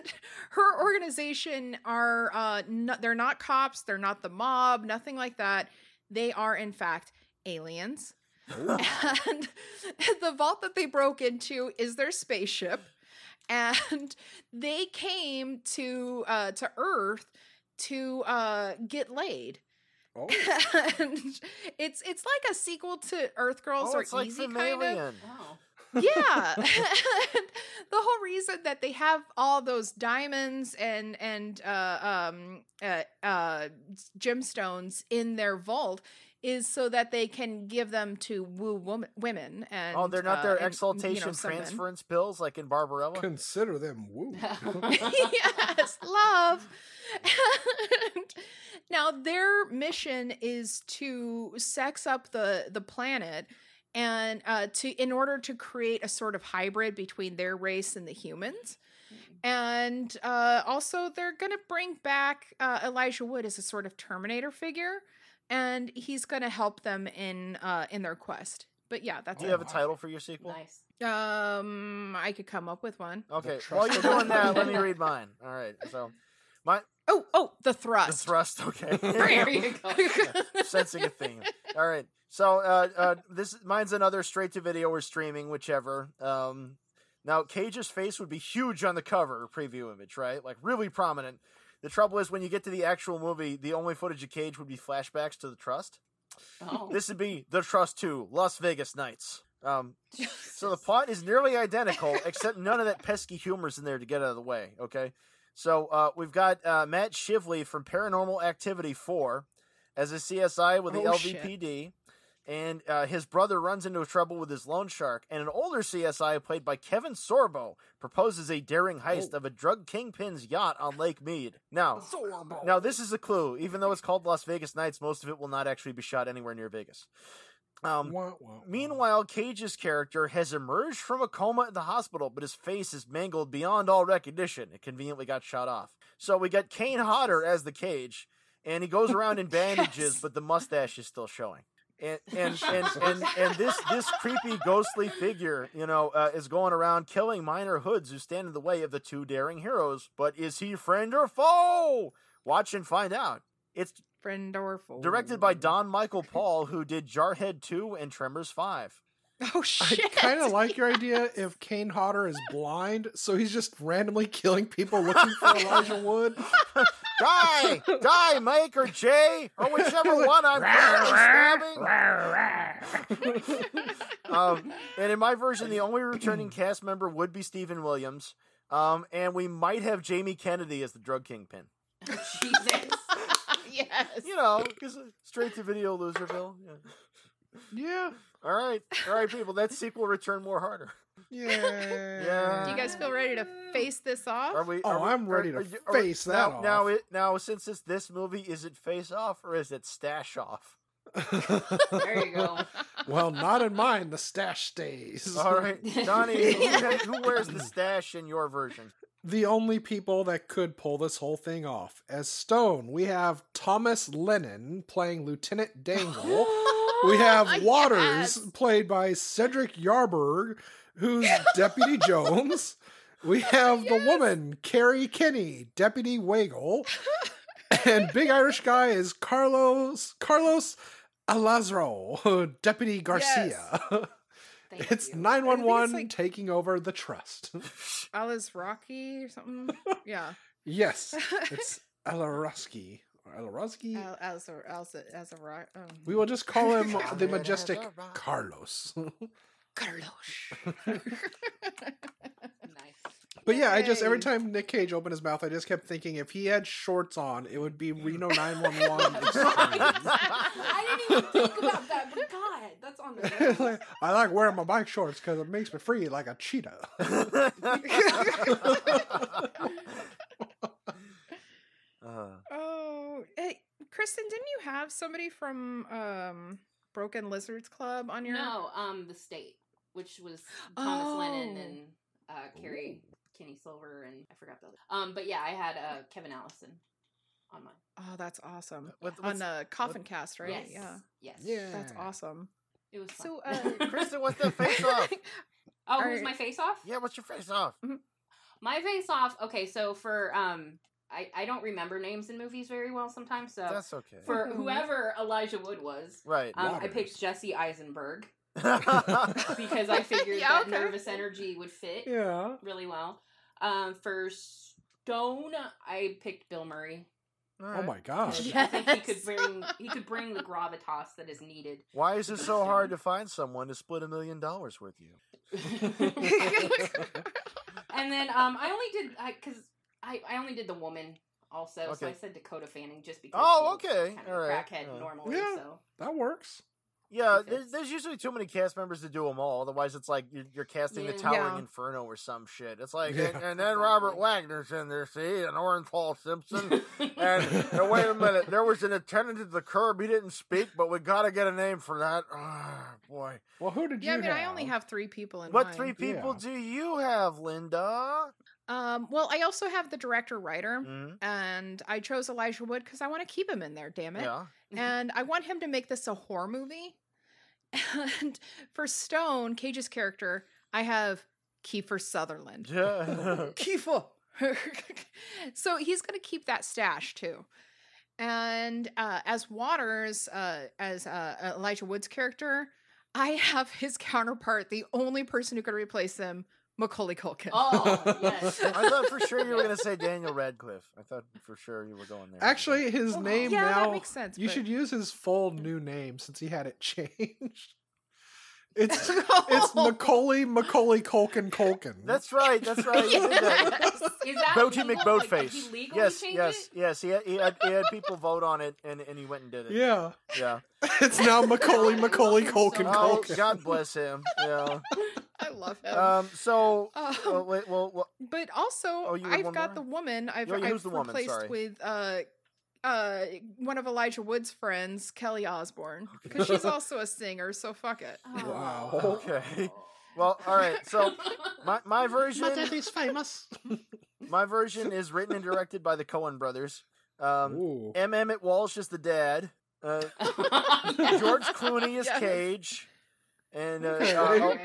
her organization are uh no, they're not cops they're not the mob nothing like that they are in fact aliens and the vault that they broke into is their spaceship and they came to uh to earth to uh get laid Oh. and it's it's like a sequel to earth girls Oh, are it's like easy the kind of alien. Oh. yeah and the whole reason that they have all those diamonds and and uh um uh, uh gemstones in their vault is so that they can give them to woo woman, women and Oh, they're not uh, their and, you know, exaltation men. transference pills like in Barbarella. Consider them woo. yes, love. And now their mission is to sex up the the planet and uh to in order to create a sort of hybrid between their race and the humans. And uh also they're going to bring back uh Elijah Wood as a sort of terminator figure and he's going to help them in uh in their quest. But yeah, that's Do you it. have a title for your sequel? Nice. Um I could come up with one. Okay. While you're of doing that, let me read mine. All right. So, my Oh, oh, the thrust. the thrust. thrust. Okay. There you go. Sensing a theme. All right. So, uh, uh, this mine's another straight to video or streaming, whichever. Um, now Cage's face would be huge on the cover preview image, right? Like really prominent. The trouble is when you get to the actual movie, the only footage of Cage would be flashbacks to the Trust. Oh. This would be The Trust 2, Las Vegas Nights. Um, so the plot is nearly identical, except none of that pesky humor's in there to get out of the way. Okay, so uh, we've got uh, Matt Shively from Paranormal Activity Four as a CSI with the Oh, shit. LVPD, and uh, his brother runs into trouble with his loan shark. And an older CSI played by Kevin Sorbo proposes a daring heist of a drug kingpin's yacht on Lake Mead. Now, now this is a clue. Even though it's called Las Vegas Nights, most of it will not actually be shot anywhere near Vegas. Um, Wah, wah, wah. Meanwhile, Cage's character has emerged from a coma at the hospital, but his face is mangled beyond all recognition. It conveniently got shot off. So we got Kane Hodder as the Cage, and he goes around in bandages, Yes. but the mustache is still showing. And and and, and, and this this creepy ghostly figure, you know, uh, is going around killing minor hoods who stand in the way of the two daring heroes. But is he friend or foe? Watch and find out. It's Friend or foe. directed by Don Michael Paul, who did Jarhead 2 and Tremors 5. Oh shit! I kind of like your idea if Kane Hodder is blind, so he's just randomly killing people looking for Elijah Wood. Die! Die, Mike or Jay, or whichever one I'm stabbing. Um, and in my version, the only returning cast member would be Steven Williams. Um, and we might have Jamie Kennedy as the drug kingpin. Jesus. yes. You know, because straight to video Loserville. Yeah. Yeah. All right. All right, people. That sequel return more harder. Yeah. Yeah. Do you guys feel ready to face this off? Are we? Oh, are we- I'm ready are- to are- are we- face that now, off. Now, it, now, since it's this movie, is it face off or is it stash off? There you go. well, not in mine. The stash stays. All right, Donnie, who, has- who wears the stash in your version? The only people that could pull this whole thing off. As Stone, we have Thomas Lennon playing Lieutenant Dangle. we have Waters, Yes. played by Cedric Yarbrough, who's Deputy Jones. We have the woman, Kerri Kenney, Deputy Wiegel. and Big Irish Guy is Carlos Carlos Alazro, Deputy Garcia. Thank It's 911 like- taking over the trust. Alice Rocky or something. Yeah. yes, it's Alaroski. Alaroski? Al-. Um, we will just call him the majestic Carlos. Carlos. nice. But yeah, I just every time Nick Cage opened his mouth, I just kept thinking if he had shorts on, it would be Reno 911. I didn't even think about that, but God, that's on the Like, I like wearing my bike shorts because it makes me free like a cheetah. Uh, Oh, hey, Kristen, didn't you have somebody from um Broken Lizards Club on your? No, um, the state, which was Thomas Lennon Oh. and uh, Carrie Kenny Silver, and I forgot the other. Um, but yeah, I had uh, Kevin Allison on mine. Oh, that's awesome. What- on what's- the Coffin Cast, right? Yes. Yeah, Yes. Yeah. that's awesome. It was fun. So, uh, Kristen, what's the face off? oh, are- who's my face off? Yeah, what's your face off? My face off. Okay, so for um, I I don't remember names in movies very well sometimes. So That's okay. for whoever Elijah Wood was, right. um, I picked Jesse Eisenberg because because I figured Yeah, that okay. nervous energy would fit yeah. really well. Um, for Stone, I picked Bill Murray. Oh my gosh. I think he could bring he could bring the gravitas that is needed. Why is it so hard to find someone to split a million dollars with you? and then um, I only did I because I I only did the woman also, so I said Dakota Fanning just because. Oh, okay. Kind of All crackhead Uh, normally, Yeah. so That works. Yeah, there's, there's usually too many cast members to do them all. Otherwise, it's like you're, you're casting the Towering Yeah. Inferno or some shit. It's like, Yeah. and, and then Robert Wagner's in there, see, and Orenthal Simpson. And, and wait a minute, there was an attendant at the curb. He didn't speak, but we got to get a name for that. Ah, boy. Well, who did yeah, I you mean, I have? only have three people in What mind. three people Yeah. do you have, Linda? Um, well, I also have the director writer, Mm, and I chose Elijah Wood because I want to keep him in there. Damn it! yeah. and I want him to make this a horror movie. And for Stone, Cage's character, I have Kiefer Sutherland. Yeah. Kiefer. so he's going to keep that stash too. And uh, as Waters, uh, as uh, Elijah Wood's character, I have his counterpart, the only person who could replace him, Macaulay Culkin. oh yes. I thought for sure you were going to say Daniel Radcliffe. I thought for sure you were going there. Actually, his Oh, name yeah, now. that makes sense. You but- should use his full new name since he had it changed. It's No. it's Macaulay Macaulay Culkin Culkin. That's right. That's right. you did that. Yes. Is that Boaty legal? Like, did McBoatface. he legally yes, yes, it? yes. He had, he had he had people vote on it, and, and he went and did it. yeah. yeah. It's now Macaulay Macaulay love him Culkin Oh, Culkin. God bless him. Yeah. I love him. Um. So. Um, Uh, wait, well, well, But also, Oh, you I've got more? the woman. I've, Oh, I've the replaced Sorry. with uh, uh, one of Elijah Wood's friends, Kelly Osbourne, because she's also a singer. So fuck it. Oh. Wow. Okay. Well, all right. So my my version daddy's famous. my version is written and directed by the Coen brothers. Um, Ooh. M. Emmett Walsh is the dad. Uh, George Clooney is Yes. Cage, and uh, Okay.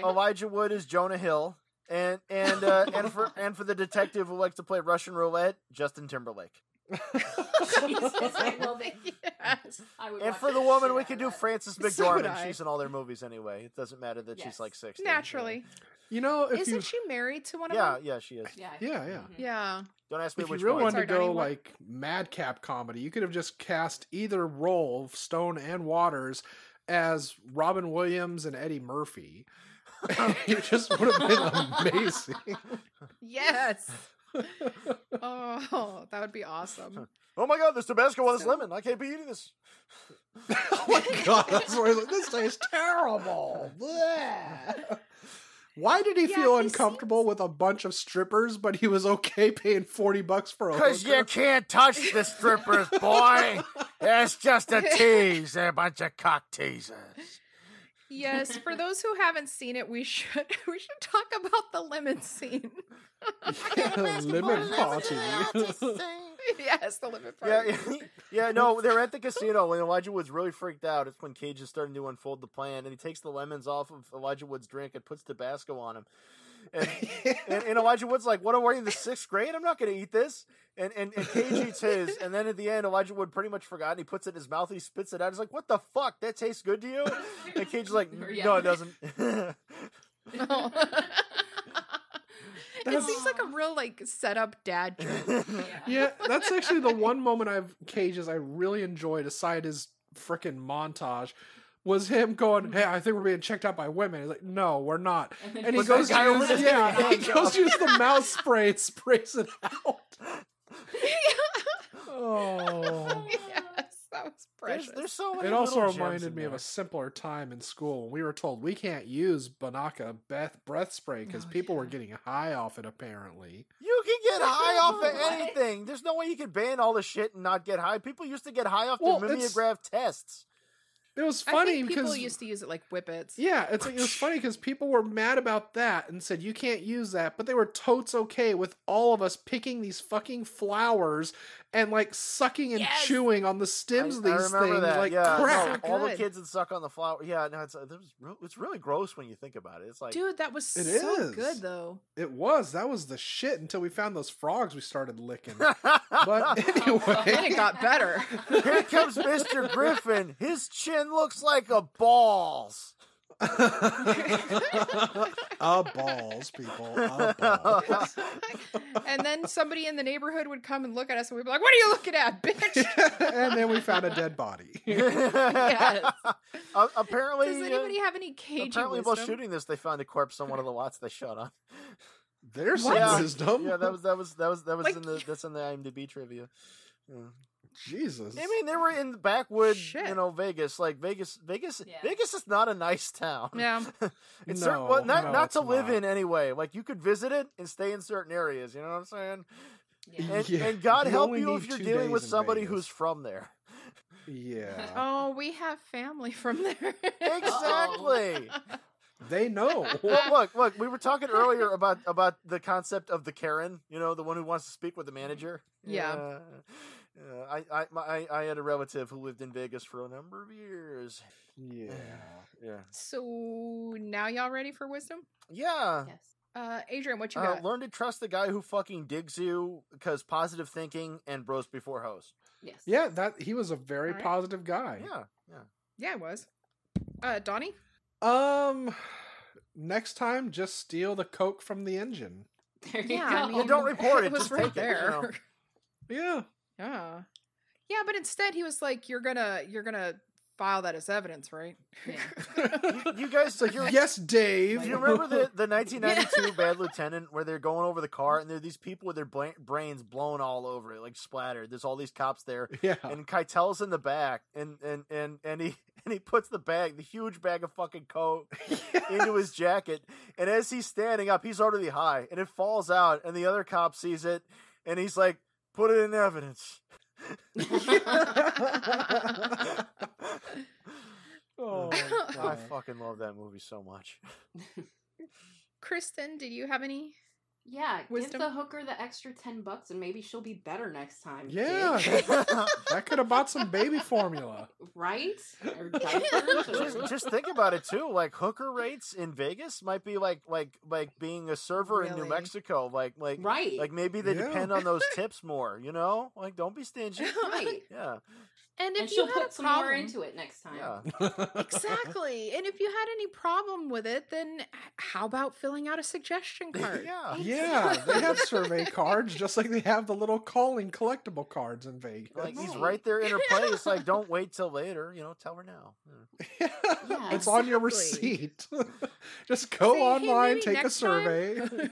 uh, Elijah Wood is Jonah Hill, and and uh, and for and for the detective who likes to play Russian roulette, Justin Timberlake. Jesus, I love it. yes. I would And for the the woman, we out could do that. Frances McDormand. I. She's in all their movies anyway. It doesn't matter that she's like sixty. Naturally. You know, if Isn't you she married to one of Yeah, them? yeah, yeah, she is. Yeah. Yeah, yeah. Mhm. Yeah. Don't ask me if you really one. wanted to go Donnie, like madcap comedy, you could have just cast either role Stone and Waters as Robin Williams and Eddie Murphy. it just would have been amazing. Yes. oh, that would be awesome. Oh my god, this Tabasco on this So- lemon. I can't be eating this. oh my god, that's where this tastes terrible. Bleh. Why did he Yeah, feel he uncomfortable seems- with a bunch of strippers, but he was okay paying 40 bucks for a Because you can't touch the strippers, boy. It's just a tease. They're a bunch of cock teasers. Yes, for those who haven't seen it, we should we should talk about the lemon scene. lemon party. yes, the limit Yeah, party. yeah, yeah, no, they're at the casino when Elijah Wood's really freaked out. It's when Cage is starting to unfold the plan, and he takes the lemons off of Elijah Wood's drink and puts Tabasco on him. And, and, and Elijah Wood's like, "What am I in the sixth grade? I'm not going to eat this." And, and and Cage eats his, and then at the end, Elijah Wood pretty much forgot. And he puts it in his mouth. And he spits it out. He's like, "What the fuck? That tastes good to you?" And Cage's like, "No, it doesn't." No. It seems like a real like setup dad joke. yeah, that's actually the one moment I've cages I really enjoyed aside his freaking montage was him going, Hey, I think we're being checked out by women. He's like, No, we're not. And he goes to use, there. yeah, he goes to use the mouse spray and sprays it out. Oh. Yes, that was precious. There's, there's so many. It also reminded in me of a simpler time in school when we were told we can't use Binaca breath, breath spray because Oh, people were getting high off it apparently. You can get high off of anything. There's no way you can ban all the shit and not get high. People used to get high off Well, their mimeograph tests. It was I funny think people used to use it like whippets. Yeah, it's like it was funny because people were mad about that and said you can't use that, but they were totes okay with all of us picking these fucking flowers and like sucking and Yes! chewing on the stems I, of these things that. like yeah, crap. So all the kids that suck on the flower. Yeah, no, it's uh, that it's really gross when you think about it. It's like Dude, that was It so is. good though. It was that was the shit until we found those frogs we started licking. but anyway, Then it got better. here comes Mr. Griffin. His chin looks like a balls. a balls, people, a balls. and then somebody in the neighborhood would come and look at us and we'd be like, What are you looking at, bitch? and then we found a dead body. Yes. Uh, apparently, Does uh, anybody have any cagey apparently, wisdom? while shooting this, they found a corpse on one of the lots they shot on. There's What? some Yeah. wisdom. Yeah, that was that was that was that was Like- in the that's in the IMDb trivia. Yeah. Jesus. I mean, they were in the backwood, you know, Vegas. Like Vegas, Vegas, Yeah. Vegas is not a nice town. Yeah. It's No, certain, well, not no, not to live not. in anyway. Like you could visit it and stay in certain areas. You know what I'm saying? Yeah. And, Yeah, and God you help you if you're dealing with somebody Vegas. who's from there. Yeah. Oh, we have family from there. Exactly. They know. well, look, look. We were talking earlier about about the concept of the Karen. You know, the one who wants to speak with the manager. Yeah. Yeah, I, I, my, I, I had a relative who lived in Vegas for a number of years. yeah. Yeah. so now y'all ready for wisdom? Yeah. Yes. Uh Adrian, what you Uh, got? learn to trust the guy who fucking digs you because positive thinking and bros before hoes. Yes. Yeah, that he was a very Alright. positive guy. Yeah, yeah. yeah, it was. Uh Donnie? Um next time just steal the coke from the engine. There you Yeah, go. I mean, don't report it, was just right take it, you there. know. Yeah. Yeah. Yeah, but instead he was like, You're gonna you're gonna file that as evidence, right? Yeah. You, you guys, It's like, you yes, Dave. Do you remember the, the 1992 Bad Lieutenant where they're going over the car and there are these people with their bla- brains blown all over it, like splattered? There's all these cops there, Yeah. and Keitel's in the back, and and and and he and he puts the bag, the huge bag of fucking coke, into his jacket, and as he's standing up, he's already high, and it falls out, and the other cop sees it, and he's like, "Put it in evidence." oh, I fucking love that movie so much. Kristen, did you have any? Yeah, Wisdom? give the hooker the extra ten bucks, and maybe she'll be better next time. Yeah. that could have bought some baby formula. right? Or just, just think about it too. Like hooker rates in Vegas might be like like like being a server in New Mexico. Like like right. like maybe they Yeah. depend on those tips more. You know, like don't be stingy. right. Yeah, And if And you she'll had put a some problem, more into it next time. yeah. exactly. And if you had any problem with it, then how about filling out a suggestion card? yeah. yeah, they have survey cards just like they have the little calling collectible cards in Vegas. Like he's Right. right there in her place. Like don't wait till later. You know, tell her now. Yeah. Yeah, it's on your receipt. just go Say, online, maybe take a next time." survey,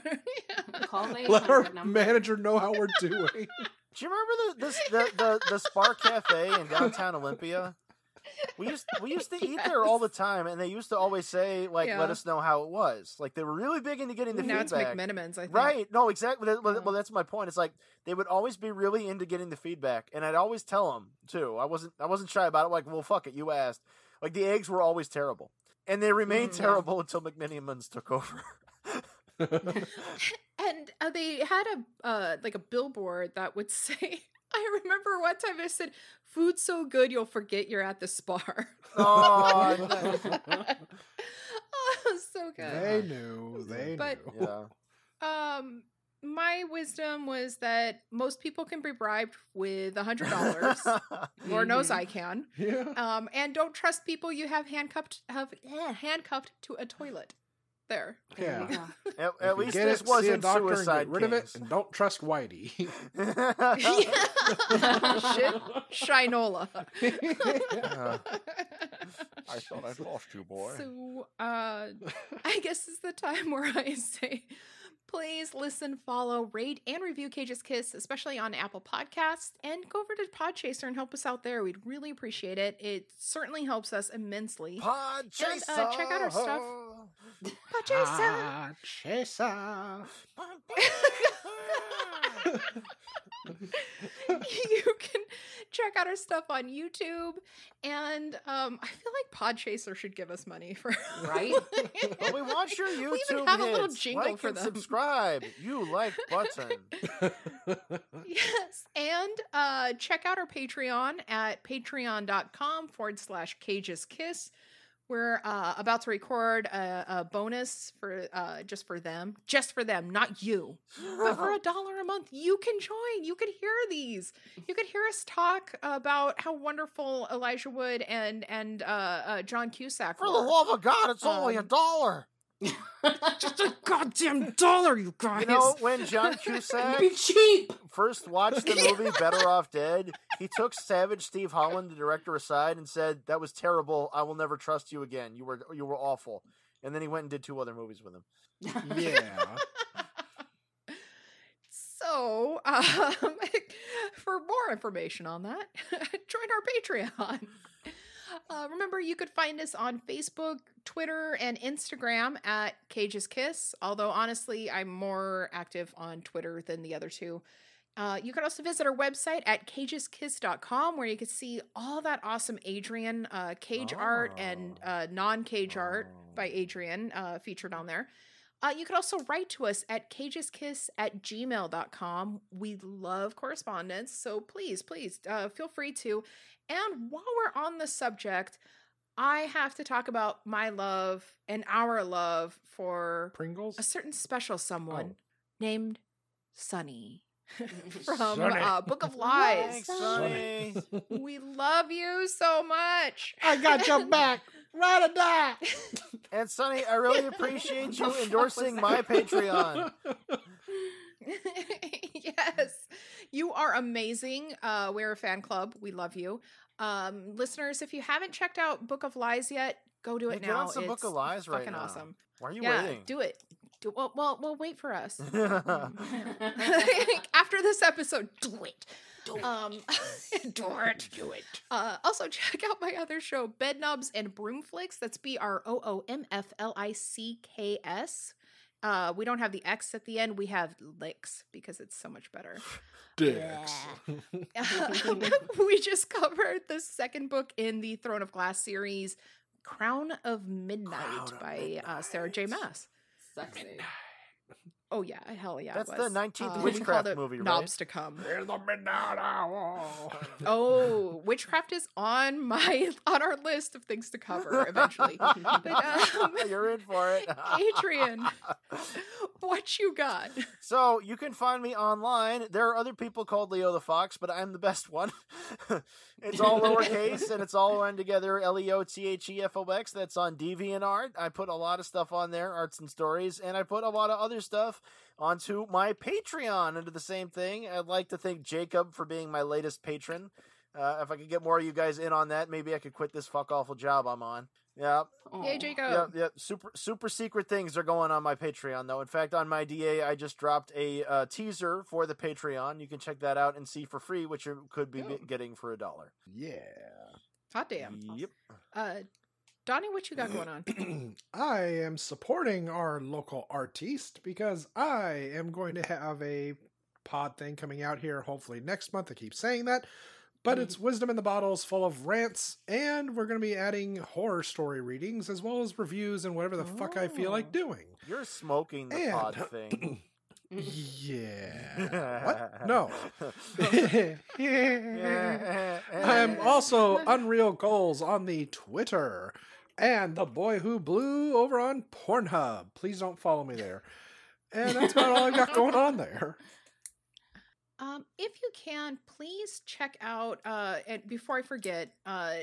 Call the let our number. manager know how we're doing. Do you remember the this the the, the Spar Cafe in downtown Olympia? We used we used to eat there all the time, and they used to always say like, Yeah. "Let us know how it was." Like they were really big into getting the now it's feedback. McMenamins, I think. Right. No, exactly. Well, Yeah. well, that's my point. It's like they would always be really into getting the feedback, and I'd always tell them too. I wasn't. I wasn't shy about it. Like, well, fuck it, you asked. Like the eggs were always terrible, and they remained Mm, yeah. terrible until McMenamins took over. And uh, they had a uh, like a billboard that would say I remember one time I said, "Food's so good you'll forget you're at the spar." Oh, nice. oh, so good. They knew. They But- knew. yeah. Um, my wisdom was that most people can be bribed with a hundred dollars. Lord knows Mhm. I can. Yeah. Um, and don't trust people you have handcuffed have eh, handcuffed to a toilet. There. Yeah. Yeah. At, at least get this it, see a wasn't doctor and Suicide get rid of it, and don't trust Whitey. Shit. Shinola. Uh, I thought I'd lost you, boy. So, uh, I guess it's the time where I say, please listen, follow, rate, and review Cage's Kiss, especially on Apple Podcasts, and go over to Podchaser and help us out there. We'd really appreciate it. It certainly helps us immensely. Pod And, uh, check out our stuff. Podchaser. Ah, chaser. you can check out our stuff on YouTube, and um, I feel like Podchaser should give us money for Right? Well, we want your YouTube We even have a little jingle like for and them. subscribe. You like button. yes, and uh, check out our Patreon at patreon.com forward slash cages kiss. We're uh, about to record a, a bonus for uh, just for them, just for them, not you. But for a dollar a month, you can join. You can hear these. You can hear us talk about how wonderful Elijah Wood and and uh, uh, John Cusack For the love of God, it's only a Um, dollar. Just a goddamn dollar, you guys. You know, when John Cusack Be cheap. first watched the movie Better Off Dead, he took Savage Steve Holland, the director, aside and said, "That was terrible. I will never trust you again. You were you were awful." And then he went and did two other movies with him. yeah. So, um, for more information on that, join our Patreon. Uh, remember, you could find us on Facebook, Twitter, and Instagram at Cages Kiss. Although, honestly, I'm more active on Twitter than the other two. Uh, you can also visit our website at cageskiss.com where you can see all that awesome Adrian uh, cage art and Oh. uh, non cage art by Oh. Adrian uh, featured on there. Uh, you can also write to us at cageskiss at gmail.com. We love correspondence, so please, please uh, feel free to. And while we're on the subject, I have to talk about my love and our love for Pringles? a certain special someone Oh. named Sonny from Sonny. uh, Book of Lies. Thanks, Sonny. we love you so much. I got your back. Ride or die. And Sonny, I really appreciate you endorsing my? Patreon. yes, you are amazing. Uh, we're a fan club. We love you. Um, listeners, if you haven't checked out Book of Lies yet, go do Hey, it get now. on some Book It's of Lies right fucking now. awesome. Why are you yeah, waiting? do it. Do well, well, well. Wait for us. it. After this episode, do it. Um, do it. Do it. Uh, also, check out my other show, Bed Nubs and Broomflicks. That's B R O O M F L I C K S. Uh, we don't have the X at the end. We have licks because it's so much better. Dicks. we just covered the second book in the Throne of Glass series, Crown of Midnight Crown of by Uh, Sarah J. Maas. Sexy. Oh yeah, hell yeah. it That's the 19th Uh, we witchcraft it movie, right? Knobs to come. In the midnight hour. Oh, witchcraft is on my on our list of things to cover eventually. But, um, You're in for it. Adrian, what you got? So you can find me online. There are other people called Leo the Fox, but I'm the best one. It's all lowercase and it's all run together. L E O T H E F O X. That's on DeviantArt. I put a lot of stuff on there, arts and stories, and I put a lot of other stuff onto my Patreon under the same thing. I'd like to thank Jacob for being my latest patron. Uh, if I could get more of you guys in on that, maybe I could quit this fuck awful job I'm on. Yeah, Yay, Aw. Jacob. yeah, yeah. Super, super secret things are going on my Patreon, though. In fact, on my DA, I just dropped a uh, teaser for the Patreon. You can check that out and see for free, which you could be Oh. getting for a dollar. Yeah. Hot damn. Yep. Uh, Donnie, what you got going on? I am supporting our local artiste because I am going to have a pod thing coming out here hopefully next month. I keep saying that. But um, it's Wisdom in the Bottles full of rants, and we're going to be adding horror story readings as well as reviews and whatever the fuck I feel like Oh. doing. You're smoking the And- pod thing. Yeah. What? No. I'm also Unreal Goals on the Twitter and the boy who blew over on Pornhub. Please don't follow me there. And that's about all I've got going on there. Um, if you can, please check out, uh, and before I forget, uh,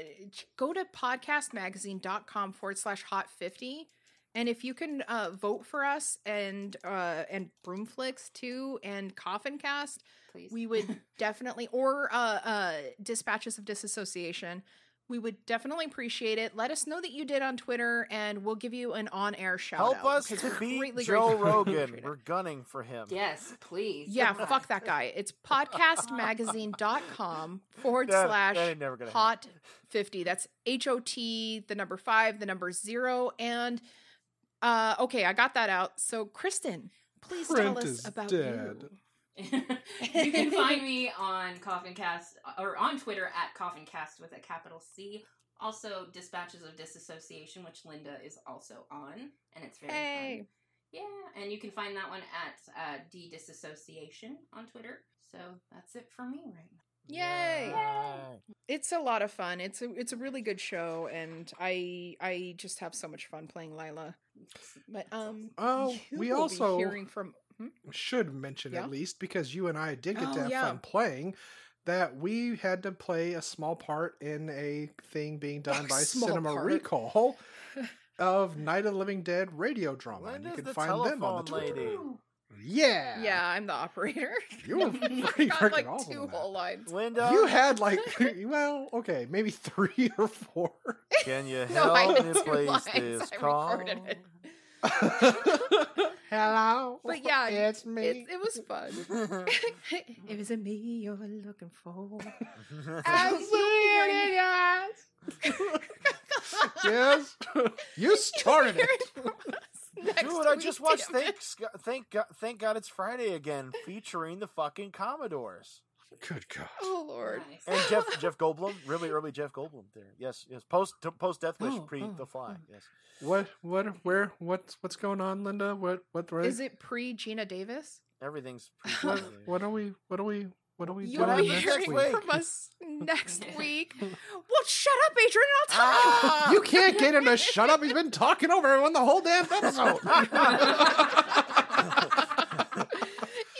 go to podcastmagazine.com forward slash hot 50. And if you can uh, vote for us and uh, and Broomflicks too and Coffin Cast, Please. we would definitely, or uh, uh, Dispatches of Disassociation, we would definitely appreciate it. Let us know that you did on Twitter, and we'll give you an on air shout Help out. us to beat Joe greatly Rogan. We're gunning for him. yes, please. Yeah, fuck that guy. It's podcastmagazine.com forward That- slash that ain't never gonna hot 50. That's H O T, the number five, the number zero. And uh okay, I got that out. So, Kristen, please Brent tell us about dead. you. you can find me on Coffin Cast or on Twitter at Coffin Cast with a capital C. Also, Dispatches of Disassociation, which Linda is also on, and it's very Hey. fun. Yeah, and you can find that one at uh, D Disassociation on Twitter. So that's it for me right now. Yay. Yay. It's a lot of fun. It's a it's a really good show and I I just have so much fun playing Lila. But um Oh, we also- hearing from hmm? Should mention Yeah. at least because you and I did get Oh, to have yeah. fun playing. That we had to play a small part in a thing being done by Cinema part. Recall of Night of the Living Dead radio drama. and you can the find them on the telephone Twitter. lady. Yeah. Yeah, I'm the operator. You were I've pretty got, freaking like awesome two whole lines. Linda, You had like well, okay, maybe three or four. can you No, I help had me place lines. this I call? Hello. But yeah, it's me. It, it was fun. it was me you're looking for. I see it in your eyes. yes, you started it. Dude, I just watched. Thank, Thank God, Thank God It's Friday again, featuring the fucking Commodores. Good God. Oh Lord. Nice. And Jeff Jeff Goldblum, really early Jeff Goldblum there. Yes, yes. Post post Death Wish, Oh, pre oh, The Fly. oh. Yes. What? What? Where? What's What's going on, Linda? What? What? What? Is it pre Geena Davis? Everything's pre. What, what are we? What are we? What are we You'll doing be happens next hearing week? from us next week. Well, shut up, Adrian. I'll tell Ah! You can't get him to shut up. He's been talking over everyone the whole damn episode.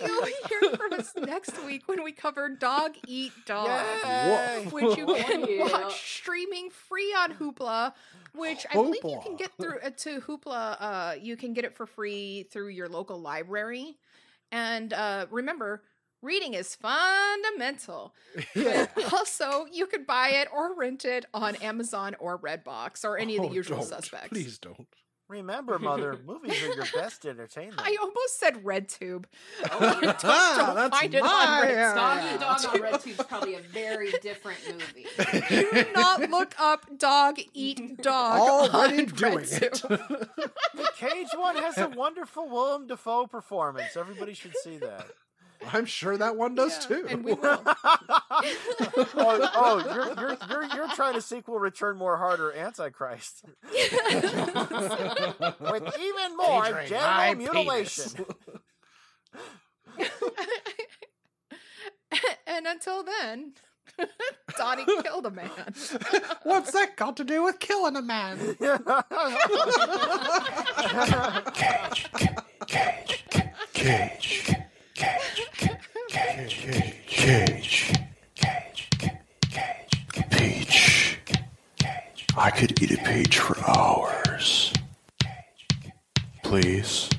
you. You'll be hearing from us next week when we cover Dog Eat Dog. Yay! which you can Yeah. watch streaming free on Hoopla. Which I believe you can get through uh, to Hoopla. Uh, you can get it for free through your local library. And uh, remember, reading is fundamental. yeah. But also, you could buy it or rent it on Amazon or Redbox or any of Oh, the usual don't. suspects. Please don't. Remember, mother, movies are your best entertainment. I almost said RedTube. Oh, don't, don't That's find it on Red uh, Dog Eat Dog on RedTube is probably a very different movie. Do not look up Dog Eat Dog. Already on doing RedTube. it. the Cage one has a wonderful Willem Dafoe performance. Everybody should see that. I'm sure that one does Yeah, too. And we will. oh, oh you're, you're you're you're trying to sequel Return More Harder Antichrist with even more Featuring genital mutilation. and until then, Donnie killed a man. What's that got to do with killing a man? cage, cage, cage, Cage, cage, cage, cage, cage, peach. I could eat a peach for hours. Please.